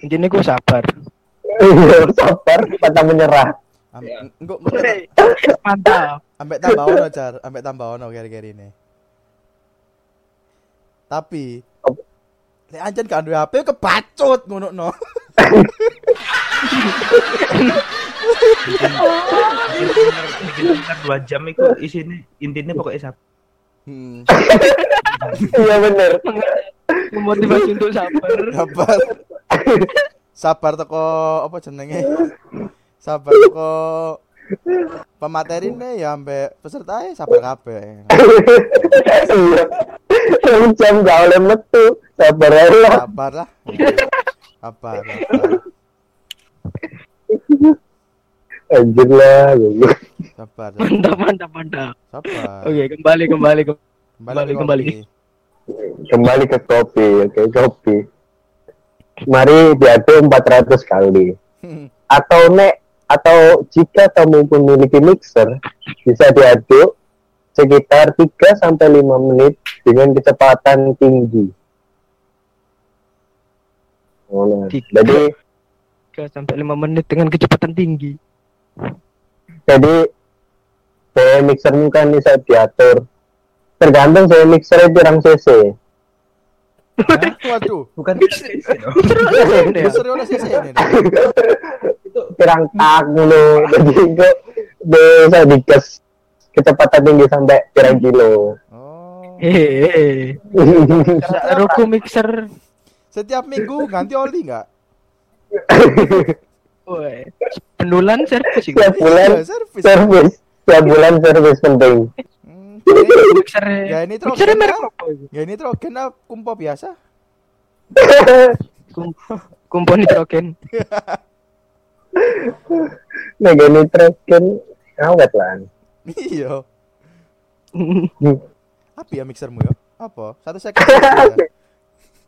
Intinya gue sabar. Iya, sabar, pantang menyerah. Engko Mantap. Ambek tambah ono jar, ambek tambah ono kira-kira ini. Tapi Lek anjen gak duwe HP kebacut ngono no. Dua jam itu isinya intinya pokoknya satu. Hmm. Iya bener. Memotivasi untuk sabar. Sabar. Sabar teko apa jenenge? Sabar teko pemateri nih ya ambek peserta sabar kabeh. Iya. Jam gak oleh metu. Sabar aja lah. Sabar lah. Sabar. Anjir lah. Sabar. Mantap, mantap, mantap. Sabar. Oke, kembali, kembali, kembali. Kembali kembali, ke kopi, oke kopi. Mari diaduk 400 kali. Atau nek atau jika kamu memiliki mixer bisa diaduk sekitar 3 sampai 5 menit dengan kecepatan tinggi. Oh, nah. Tiga. Jadi 3 sampai 5 menit dengan kecepatan tinggi. jadi saya mixermu kan bisa diatur tergantung saya mixer pirang cc Waduh. Bukan Besar oleh sisi ini. nih. pirang tak dulu jadi kok bisa digas kecepatan tinggi sampai pirang kilo Oh. Hehehe. Roku mixer. Setiap minggu ganti oli enggak? Woi. Pendulan servis itu. setiap bulan Iya, servis. setiap bulan servis penting Mixer. Ya, ini merek ya? apa ya ini trogen apa kumpo biasa? Kum- Kumpo nitrogen. mega nitrogen awet lah Iya. Apa ya mixermu ya? Apa? Satu second. ya?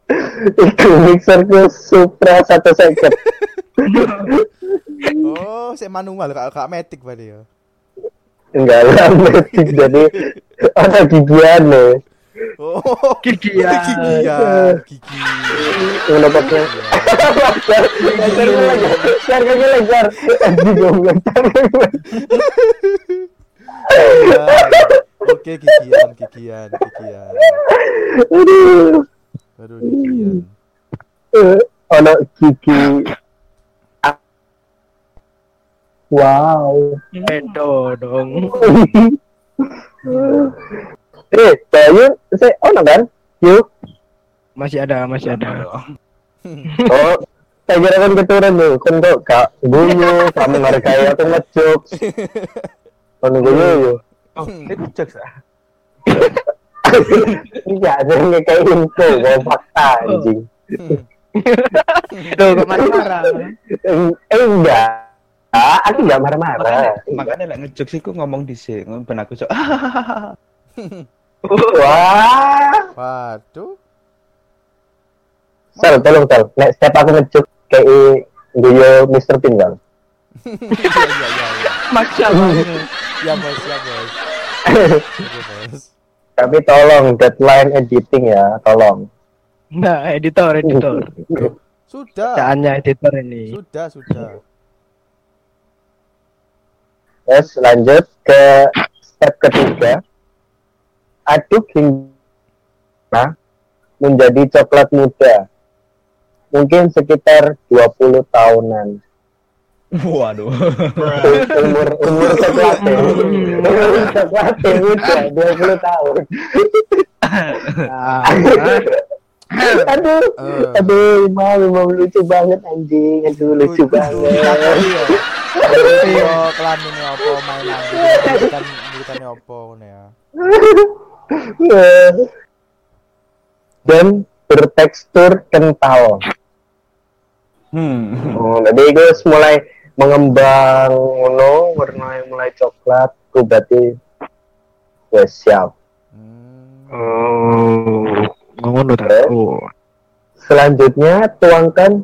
itu mixerku Supra satu second Oh, saya manual kak kak metik berarti ya. Enggak lah metik jadi ada gigian nih Oh, Gigian. gigian, gigi. lejar kaki lejar anjing goblok Ya. Oke, gigian, gigian, gigian. aduh Aduh, gigian. Eh, ono gigi. Wow. Edo dong. eh Bayu saya ono kan? Yuk. Masih ada, masih ada. oh saya kira kan keturun tuh kan kok gak bunyi kamu menghargai aku ngejuk kan gue yuk. Oh, itu jokes ah. iya saya kayak info bawa fakta anjing. Tuh, kok marah-marah. Eh, eh enggak Ah, aku enggak marah-marah Makanya lek ngejokes iku ngomong dhisik, ngomong ben aku sok. wah Waduh. Sel, tolong Sel. Nek step aku ngejuk kayak Guyo Mr. Pin bang. Iya, iya, iya, iya. Maksa banget. Ya, bos, ya, bos. Oke, bos. Tapi tolong deadline editing ya, tolong. Nah, editor, editor. Sudah. Bacaannya editor ini. Sudah, sudah. Terus lanjut ke step ketiga. Aduk hingga menjadi coklat muda. Mungkin sekitar 20 tahunan. Waduh. umur umur coklat ya. Umur coklat ya, muda, 20 tahun. Aduh, Eh. aduh, Imam, Imam lucu banget anjing, aduh lucu banget. Iya, kelaminnya apa mainan bukan bukannya apa ngono ya. Dan bertekstur kental. Hmm. Oh, jadi itu mulai mengembang, ngono, warnanya mulai coklat, itu berarti Wes siap. Hmm. Oh, ngono ta. Oh. Selanjutnya tuangkan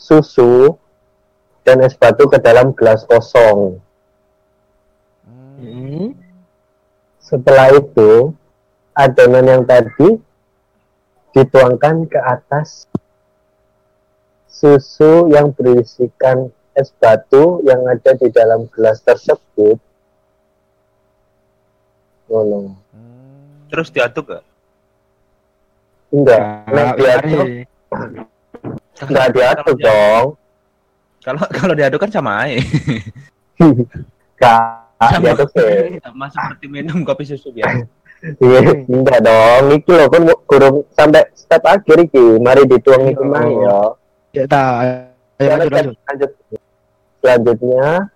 susu dan es batu ke dalam gelas kosong. Hmm. Hmm. Setelah itu, adonan yang tadi dituangkan ke atas susu yang berisikan es batu yang ada di dalam gelas tersebut. Hmm. Terus diaduk gak? Enggak, Nah, diaduk, enggak diaduk dong. Kalau kalau diaduk kan sama aja. Enggak, diaduk sih. sama seperti minum kopi susu biasa. Iya, enggak dong. Iki lho kan kurang sampai step akhir iki. Mari dituang iki Iya. mang ya. Ya ta. Ayo lanjut lanjut. lanjut. Selanjutnya,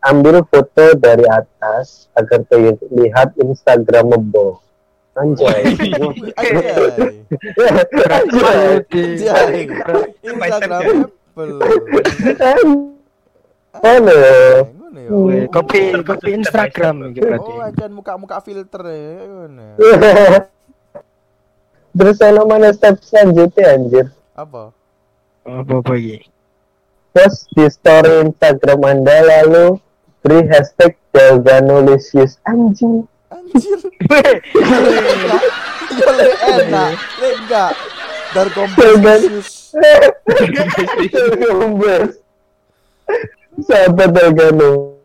ambil foto dari atas agar terlihat Instagramable. Anjay. Anjay. Anjay. Instagramable. Halo. Ngono ya. Weh, Kopi kopi Instagram berarti. Oh, aja muka-muka filter ya. ngono. Terus saya mana step selanjutnya anjir. Apa? Apa apa? Post di story Instagram Anda lalu beri hashtag Delganolisius anjing. Anjir. Ya le enak. Le enggak. Dar kompetisius. Gombes. Sahabat Delgano.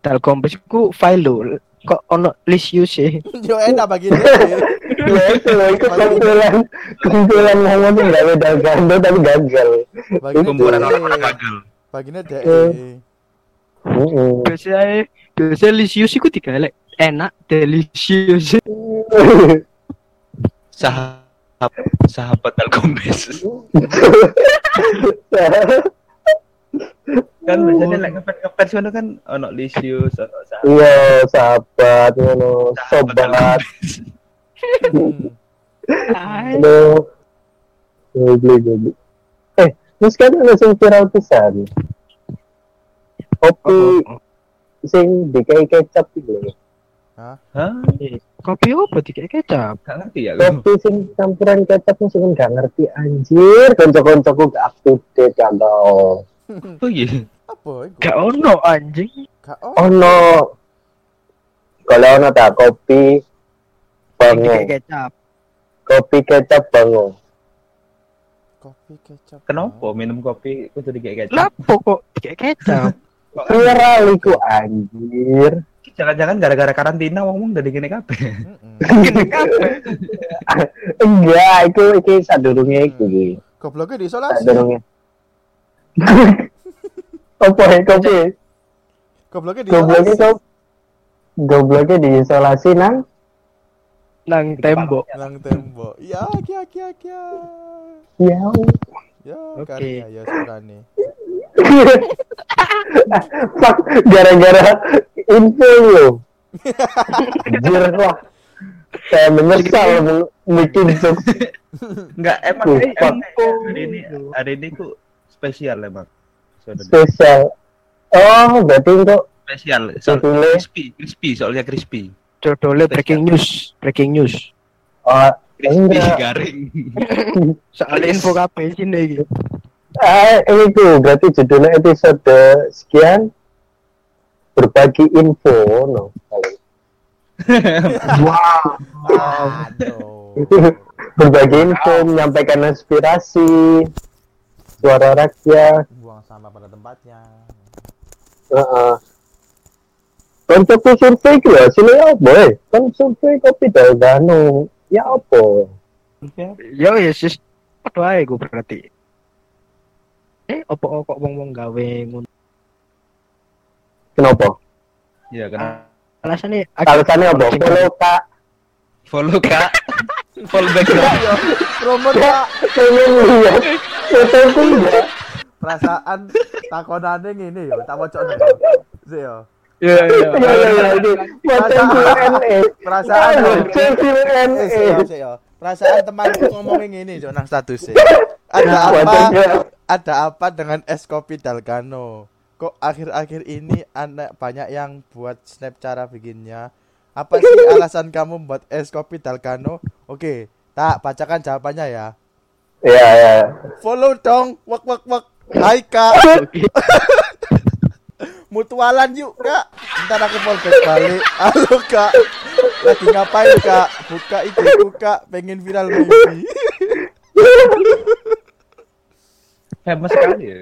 Telkom ku file lo. Kok ono list use e? Yo enak bagi dia. Ya itu loh, itu kumpulan kumpulan ngomong tuh nggak beda Delgano tapi gagal. Bagi Kumpulan orang-orang gagal. Baginya dia. Mm-mm. Biasanya use iku digalek enak delicious. Sahabat sahabat Telkombes. kan biasanya like ngepet ngepet sana kan ono lisius ono sahabat. Iya, sahabat, ngono, sobat. Halo. Goblok, goblok. Eh, terus kan ada sing viral pisan. Kopi sing dikai kecap gitu loh. Hah? Kopi apa dikai kecap? Gak ngerti ya. Kopi sing campuran kecap sing gak ngerti anjir, kanca-kancaku gak up to date. Oh iya. Apa iku? Gak ono anjing. Gak. Ono. Kalau ono tak kopi bango, kecap. kopi kecap bango. Kopi kecap. Kenapa minum kopi kudu dikek kecap? Lapo kok dikai kecap? Viral iku anjir. Jangan-jangan gara-gara karantina ngomong dari gini kabeh. Heeh. Enggak, iku iki sadurunge iku iki. Gobloknya diisolasi. Sadurunge. Apa ya kopi? Gobloknya Gobloknya diisolasi. kok gobloknya diisolasi nang Nang tembok. Nang tembok. Ya, kia kia kia. ya Ya, Oke. karya ya sebenarnya. Fuck, gara-gara info lo. Anjir lah. Saya menyesal bikin jokes. Enggak, emang Pak. hari ini hari ini ku spesial emang. Spesial. Oh, berarti untuk Spesial. Soal Judulnya? crispy, crispy soalnya crispy. Jodole breaking news, breaking news. oh, Crispy garing. Soal info kabeh sini iki. Ah, ini tuh berarti judulnya episode sekian berbagi info no. Aduh. berbagi info, menyampaikan inspirasi, suara rakyat. Buang sampah pada tempatnya. Heeh. Untuk survei ya, sini apa eh? Kan survei kopi Dalgano. Ya apa? Ya ya sis. Padha ae ku berarti. Eh, opo kok wong-wong gawe ngono. Kenapa? Ya kan. Alasane Alasannya apa? Follow kak. Follow Kak. Follow back. Ya, promo Kak. Pengen lihat. Fotoku enggak. Perasaan takonane ngene yo, tak. Sik yo. Ya ya. Ya ya ya ini. Foto Q&A. Perasaan yo. Foto Eh, Q&A. sik yo, sik yo. Perasaan temanku ngomongin ngene yo nang status Ada apa? Ada apa dengan es kopi Dalgano? kok akhir-akhir ini anak banyak yang buat snap cara bikinnya. Apa sih alasan kamu buat es kopi Dalgano? Oke, tak bacakan jawabannya ya. Iya, iya. Follow dong, wak wak wak. Hai kak, mutualan yuk kak. Ntar aku fallback balik. Halo kak, lagi ngapain kak? Buka ku kak, pengen viral maybe. Famous sekali ya.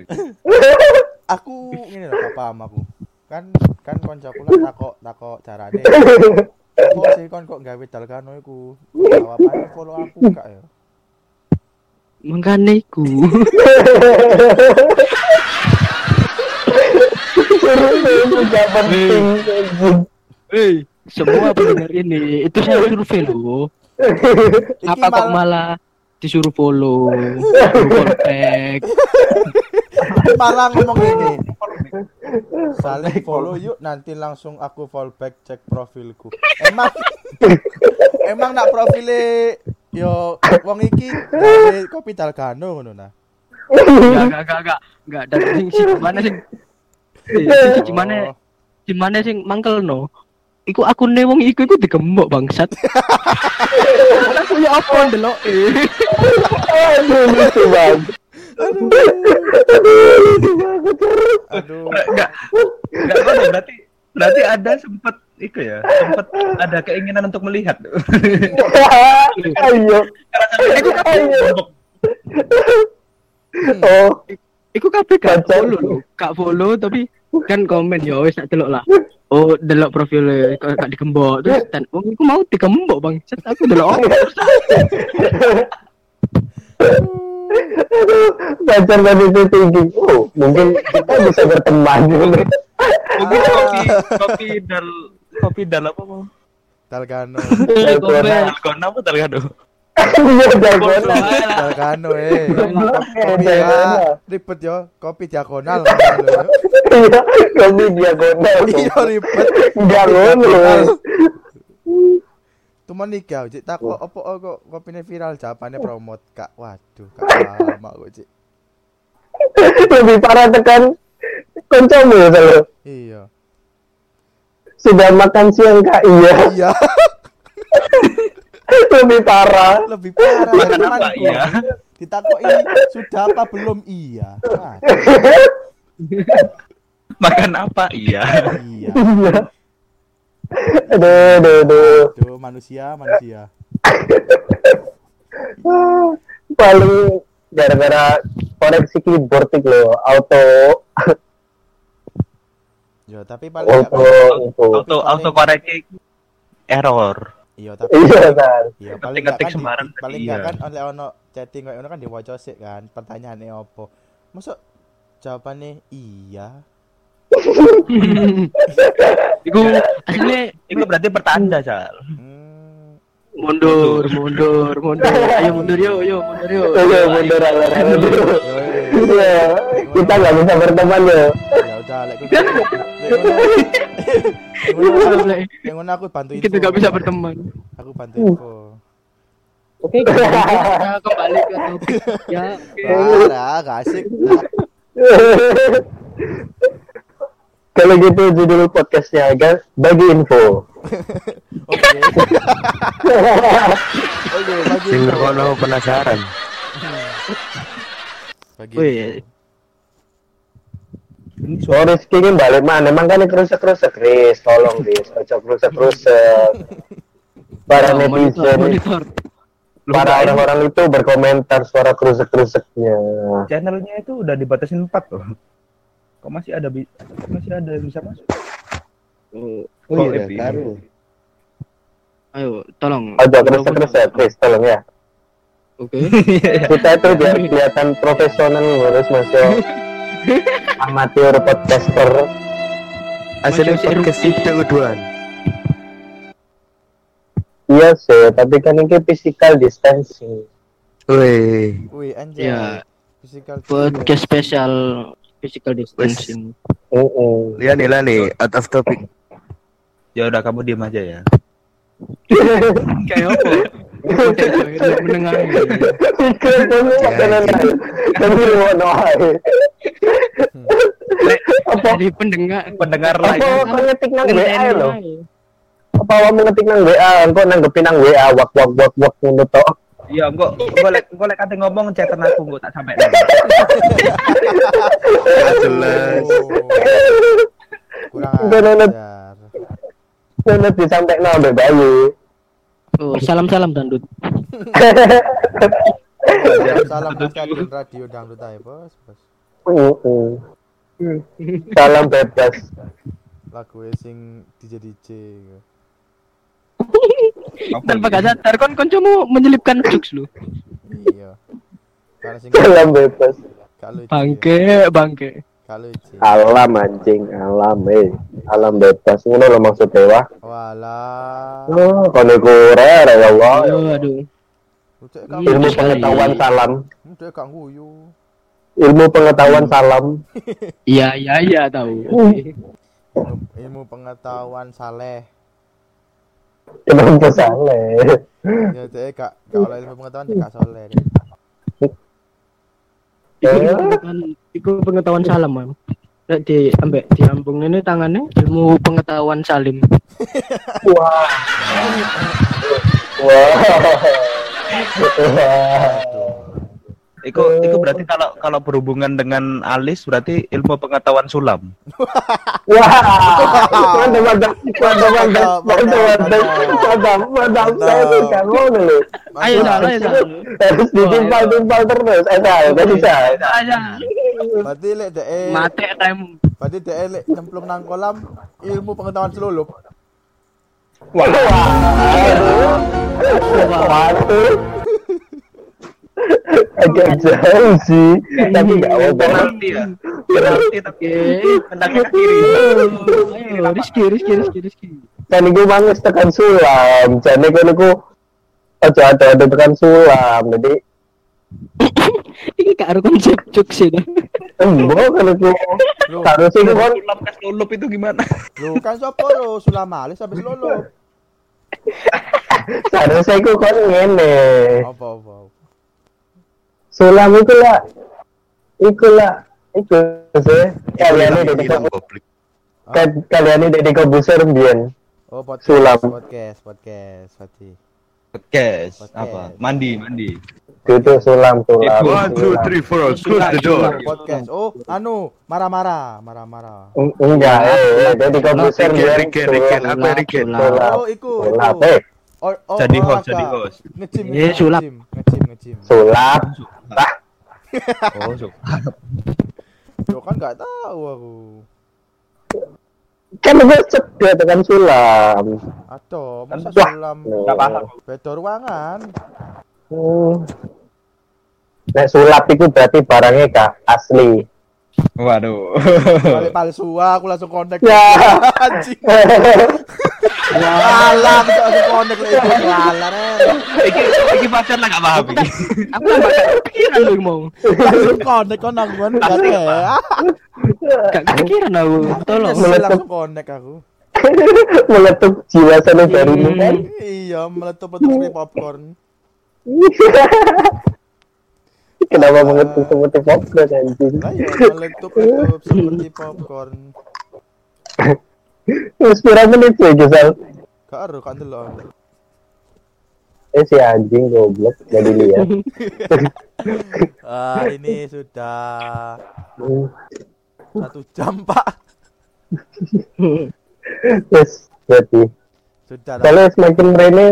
aku ini loh gak paham aku. Kan kan koncoku lah takok takok carane. Kok sih kon kok gawe Dalgano iku? Jawabannya follow aku kak ya. Mangkane iku. Hei, semua pendengar ini itu saya survei loh. Apa kok mal- malah disuruh follow, follow back. malah ngomong ini. Saling follow yuk nanti langsung aku fallback cek profilku. Emang emang nak profile yo wong iki gawe kopi Dalgano ngono nah. Enggak, enggak, enggak, enggak. Dan sing sing gimana sing Eh, sing gimana Oh, gimana sing mangkel no. Iku akune wong iku iku digembok bangsat. Aku ya apa ndelok eh. Aduh, lucu banget. aduh. Enggak. Enggak ada berarti berarti ada sempat itu ya, sempat ada keinginan untuk melihat. Ayo. Ayo. Oh, Iku kabeh gak follow lho, gak follow tapi kan komen ya wis tak delok lah. Oh, delok profile kok gak digembok terus dan wong iku mau digembok bangsat aku delok oh, pacar tadi itu tinggi. Oh, mungkin kita bisa berteman. Mungkin kopi kopi dal kopi dal apa mau? Dalgano. Dalgona apa dalgado? Iya, jagoan. Dalgano eh. Kopi Dalgano. ya. Ribet yo, kopi diagonal. Iya, kami diagonal. Iya ribet. Diagonal. Tuman iki aku cik takok opo oh, kok kopine viral jawabannya promote kak. Waduh, kak lama kok cik. Lebih parah tekan koncomu ya selalu. Iya. Sudah makan siang kak? Iya. Iya, Lebih parah. lebih parah apa iya? Ditakok ini sudah apa belum? Iya. Makan apa? Iya. iya. Iya. Aduh, aduh, aduh. Aduh, manusia, manusia. Paling gara-gara koreksi keyboard itu loh, auto Yo, tapi paling auto itu. Auto auto koreksi error. Iya, tapi Iya kan. Iya, paling Ketik-ketik kan paling iya. nggak kan oleh ono chatting kayak ono kan diwaca sik kan pertanyaannya opo. Masuk jawabannya iya. Iku aslinya Itu berarti pertanda, Sal. Hmm, mundur, mundur, mundur. Ayo mundur yo, yo mundur yo. Oke, mundur aja. Iya, kita nggak bisa berteman ya. ya udah lek lek ngono aku bantu. Kita gak bisa berteman. Aku bantu info. Oke, kita kembali ke topik ya. Parah, gak asik. Kalau gitu judul podcastnya guys, bagi info. Oke. Oke, bagi info. penasaran. Bagi Wih, Oh Rizky ini balik mana? Emang kan kerusek, Riz, tolong Riz, ojo kerusek. Para oh, netizen, monitor. para orang-orang itu berkomentar suara kerusek keruseknya. Channelnya itu udah dibatasin 4 loh. Kok masih ada bi- masih ada yang bisa masuk? Oh, Oh, iya, ayo, tolong. Ojo kerusek, Riz, tolong ya. Oke. Kita itu biar kelihatan profesional harus masuk amatir podcaster. Asli podcast itu uduan. Iya sih, tapi kan ini physical distancing. Wih, Wih, anjay. Ya. Physical Podcast spesial physical distancing. Mm-mm. lihat nih lah nih, out of topic. Ya udah kamu diem aja ya. Kayak apa? Kayak mendengar. Kamu makanan lain. Kamu mau noai. Apa Jadi pendengar. Pendengar apa lain. kau ngetik nang WA ae. Apa kamu ngetik nang WA? Engko nanggepin nang WA wak wak wak wak ngono tok. Iya, engko engko lek engko lek kate ngomong chatan aku engko tak sampai. jelas. Kurang ajar. Ngono disampaikan ambek Bayu. Oh, salam-salam dandut. Salam Kadin radio dangdut ae, Bos. Bos. Heeh. Salam bebas. Lagu sing DJ DJ. Tanpa gak sadar kon koncomu menyelipkan jokes lu. Iya. Salam bebas. Bangke, bangke. Alam anjing, alam eh. Alam bebas ngono lho maksudnya wah. Walah. Oh, kono iku rere ya Allah. Aduh, aduh. Ucek gak Iya, Ilmu pengetahuan salam. gak nguyu. Ilmu pengetahuan salam. Iya, iya, iya tahu. Ilmu, ilmu pengetahuan saleh. Kenapa salah? Ya cek gak gak oleh ilmu pengetahuan gak soleh. Iku pengetahuan, iku pengetahuan salam, Mam. Nek di ambek diambung ini tangannya ilmu pengetahuan salim. Wah. Wah. Wah. Iku iku berarti kalau kalau berhubungan dengan alis berarti ilmu pengetahuan sulam. Wah. Mantap, mantap. Mantap, mantap. Mantap, mantap. Mantap, mantap. Saya gak mau dulu. Ayo, salah. Harus ditimpal-timpal terus. Eh, saya gak bisa. Ayo. Berarti lek dek Mate time. berarti dek lek nyemplung nang kolam ilmu pengetahuan selulup. Wah. Waduh. Agak jauh sih. Tapi gak apa-apa. Penalti ya. Penalti tapi Oke. tendangnya ke kiri. Ayo, Rizky, Rizky, Rizky, Rizky. kan iku mangus tekan sulam jane kono iku aja ada ada tekan sulam jadi Ini gak ada konsep jokes itu. embo kan iku Loh, harus iku kan Sulam kas lulup itu gimana? lu kan sapa lo sulam alis habis selulup. harus iku kan ngene Apa apa. Sulam iku lah iku lah iku sih kalian ini dari ka- kalian ini dari komputer mbiyen Oh podcast. Sulam. Podcast, podcast, berarti. Podcast Podcast. apa? Mandi, mandi. itu sulam sulam One, two, three, four, close the door. Podcast. Oh, anu, marah-marah, marah-marah. Eng- enggak eh dari komputer mbiyen Riken, Riken, apa Riken? Oh, iku, Sulap, iku. Eh Oh, oh, Jadi host, jadi host. Ngecim, Eh, ngecim, sulap. ngecim, ngecim, sulap ah Oh, so. Yo kan nggak tahu aku. kan gue cedek tekan sulam Aduh, masa Wah. sulam Enggak paham. beda ruangan. Hmm. Nek sulap itu berarti barangnya kak asli. Waduh. Balik palsu aku langsung kontak. Ya. Anjing. Alah, aku langsung kontak lagi itu. Ren. Iki iki pacar lah gak paham iki. Aku gak kepikiran lu mau. Langsung kontak kon nang gon gak. Gak kepikiran aku. Tolong. Nyesel langsung kontak aku. Meletup jiwa sanubarimu kan. Iya, meletup-letup seperti popcorn. Kenapa mengetuk seperti popcorn anjing? Ayo, meletup-letup seperti popcorn. Wis pira menit sih Gisel? Gak aru kan delok. Eh si anjing goblok jadi lihat. Ah, ini sudah satu jam, Pak. Wis berarti. Sudah lah. Kalau semakin rene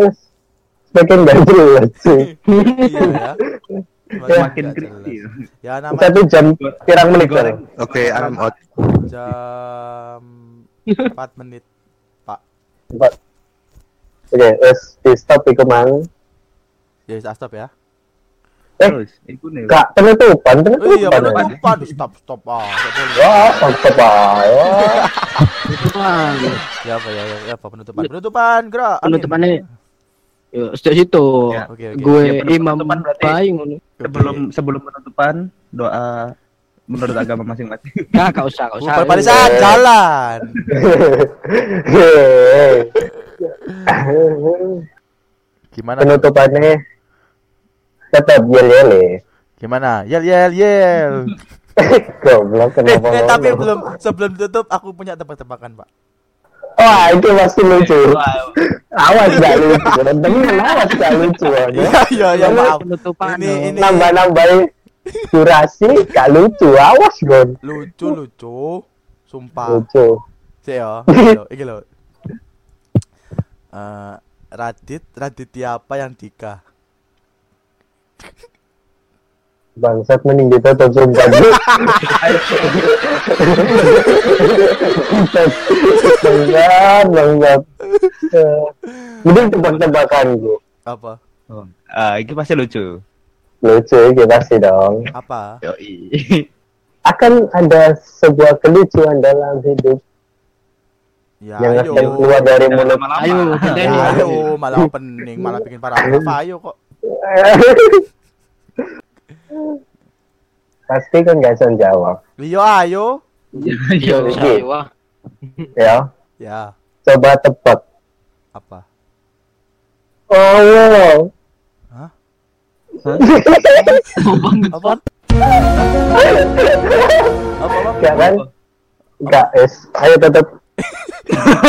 semakin gak jelas sih. Iya ya. Semakin creepy. jelas. Ya namanya Satu jam pirang menit? Oke, I'm out. jam 4 menit, Pak. Empat. Oke, wis di stop iku mang. Ya wis, ah, stop ya. Terus iku nih. Kak penutupan, Oh iya, penutupan. penutupan. Stop, stop. Ah. Wah, stop ayo. Itu bang. Ya apa ya, ya, ya apa penutupan? Penutupan, gerak. Penutupannya. Yo, sejak situ. Ya, Oke, oke. Gue Ya, penutupan imam ngono. Sebelum sebelum penutupan doa menurut agama masing-masing. Gak, gak usah, gak usah. Bukan barisan, jalan. Gimana? Penutupannya tetap yel yel Gimana? Yel yel yel. Goblok kenapa? Eh, tapi ngomong? belum sebelum tutup aku punya tebak-tebakan, Pak. Wah, itu pasti lucu. Awas gak lucu. Temen awas gak lucu. Iya, iya, iya, maaf. Penutupan Ini dong. ini Nambah-nambahin durasi gak lucu. Awas Gon. lucu lucu. Sumpah. Lucu. Cek ya. Iki lho. Eh, Radit, Raditya apa yang Dika? Bangsat mending ditutup sumpah. Bangsat, bangsat. Eh, Mending tebak-tebakan gue. Apa? Ah, ini pasti lucu. Lucu ya pasti dong. Apa? Yoi. Akan ada sebuah kelucuan dalam hidup Ya, yang ayo. akan keluar dari mulut. lama-lama. Ayo, Ya, Denny. ayo, malah opening, malah bikin paragraf. Ayo kok. Pasti kan gak bisa jawab. Lio ayo. Yo, Oke. wah. Ya, Ya, coba tebak. apa? Oh, wow. Apa? Apa apa? Gak kan? Gak, es. Ayo tetap.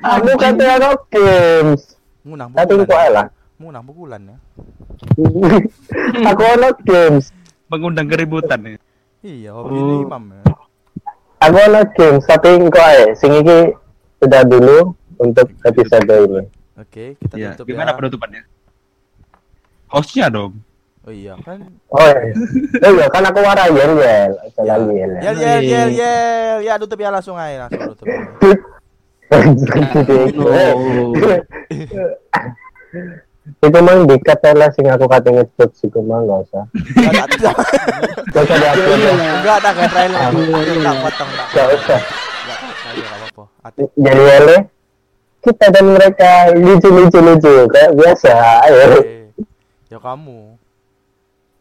Aku kata aku games. Tapi pukulan. lah. Munang pukulan ya. Aku ono games. Mengundang keributan ya. Iya, hobi ini imam ya. Aku ono games. Tapi kok ae. Sing iki sudah dulu untuk episode ini. Oke, kita Iya. tutup Gimana ya. penutupannya? Hostnya dong. Oh iya kan. Oh iya. Oh iya, kan aku warai yel yel. Aja lagi yel. Yel yel yel yel. Ya tutup ya langsung aja langsung tutup. Itu mang dikat lah sing aku kata ngejok sih mah nggak usah. Enggak ada. Nggak usah diupload lah. Enggak ada kayak trailer. Enggak potong enggak. Nggak usah. Enggak, enggak apa-apa. Jadi yel kita dan mereka lucu lucu lucu kayak biasa. Ayo. Eh, Ya kamu.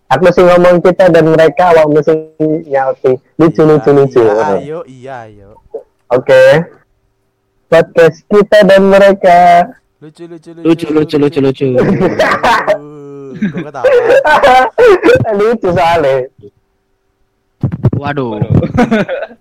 Aku sih ngomong kita dan mereka, awak mesti nyauti lucu Iya, lucu lucu. Iya, ayo, iya, ayo. Oke. Podcast kita dan mereka. Lucu lucu Lucu, lucu, lucu, lucu. Kok ketawa? lucu soalnya. Waduh.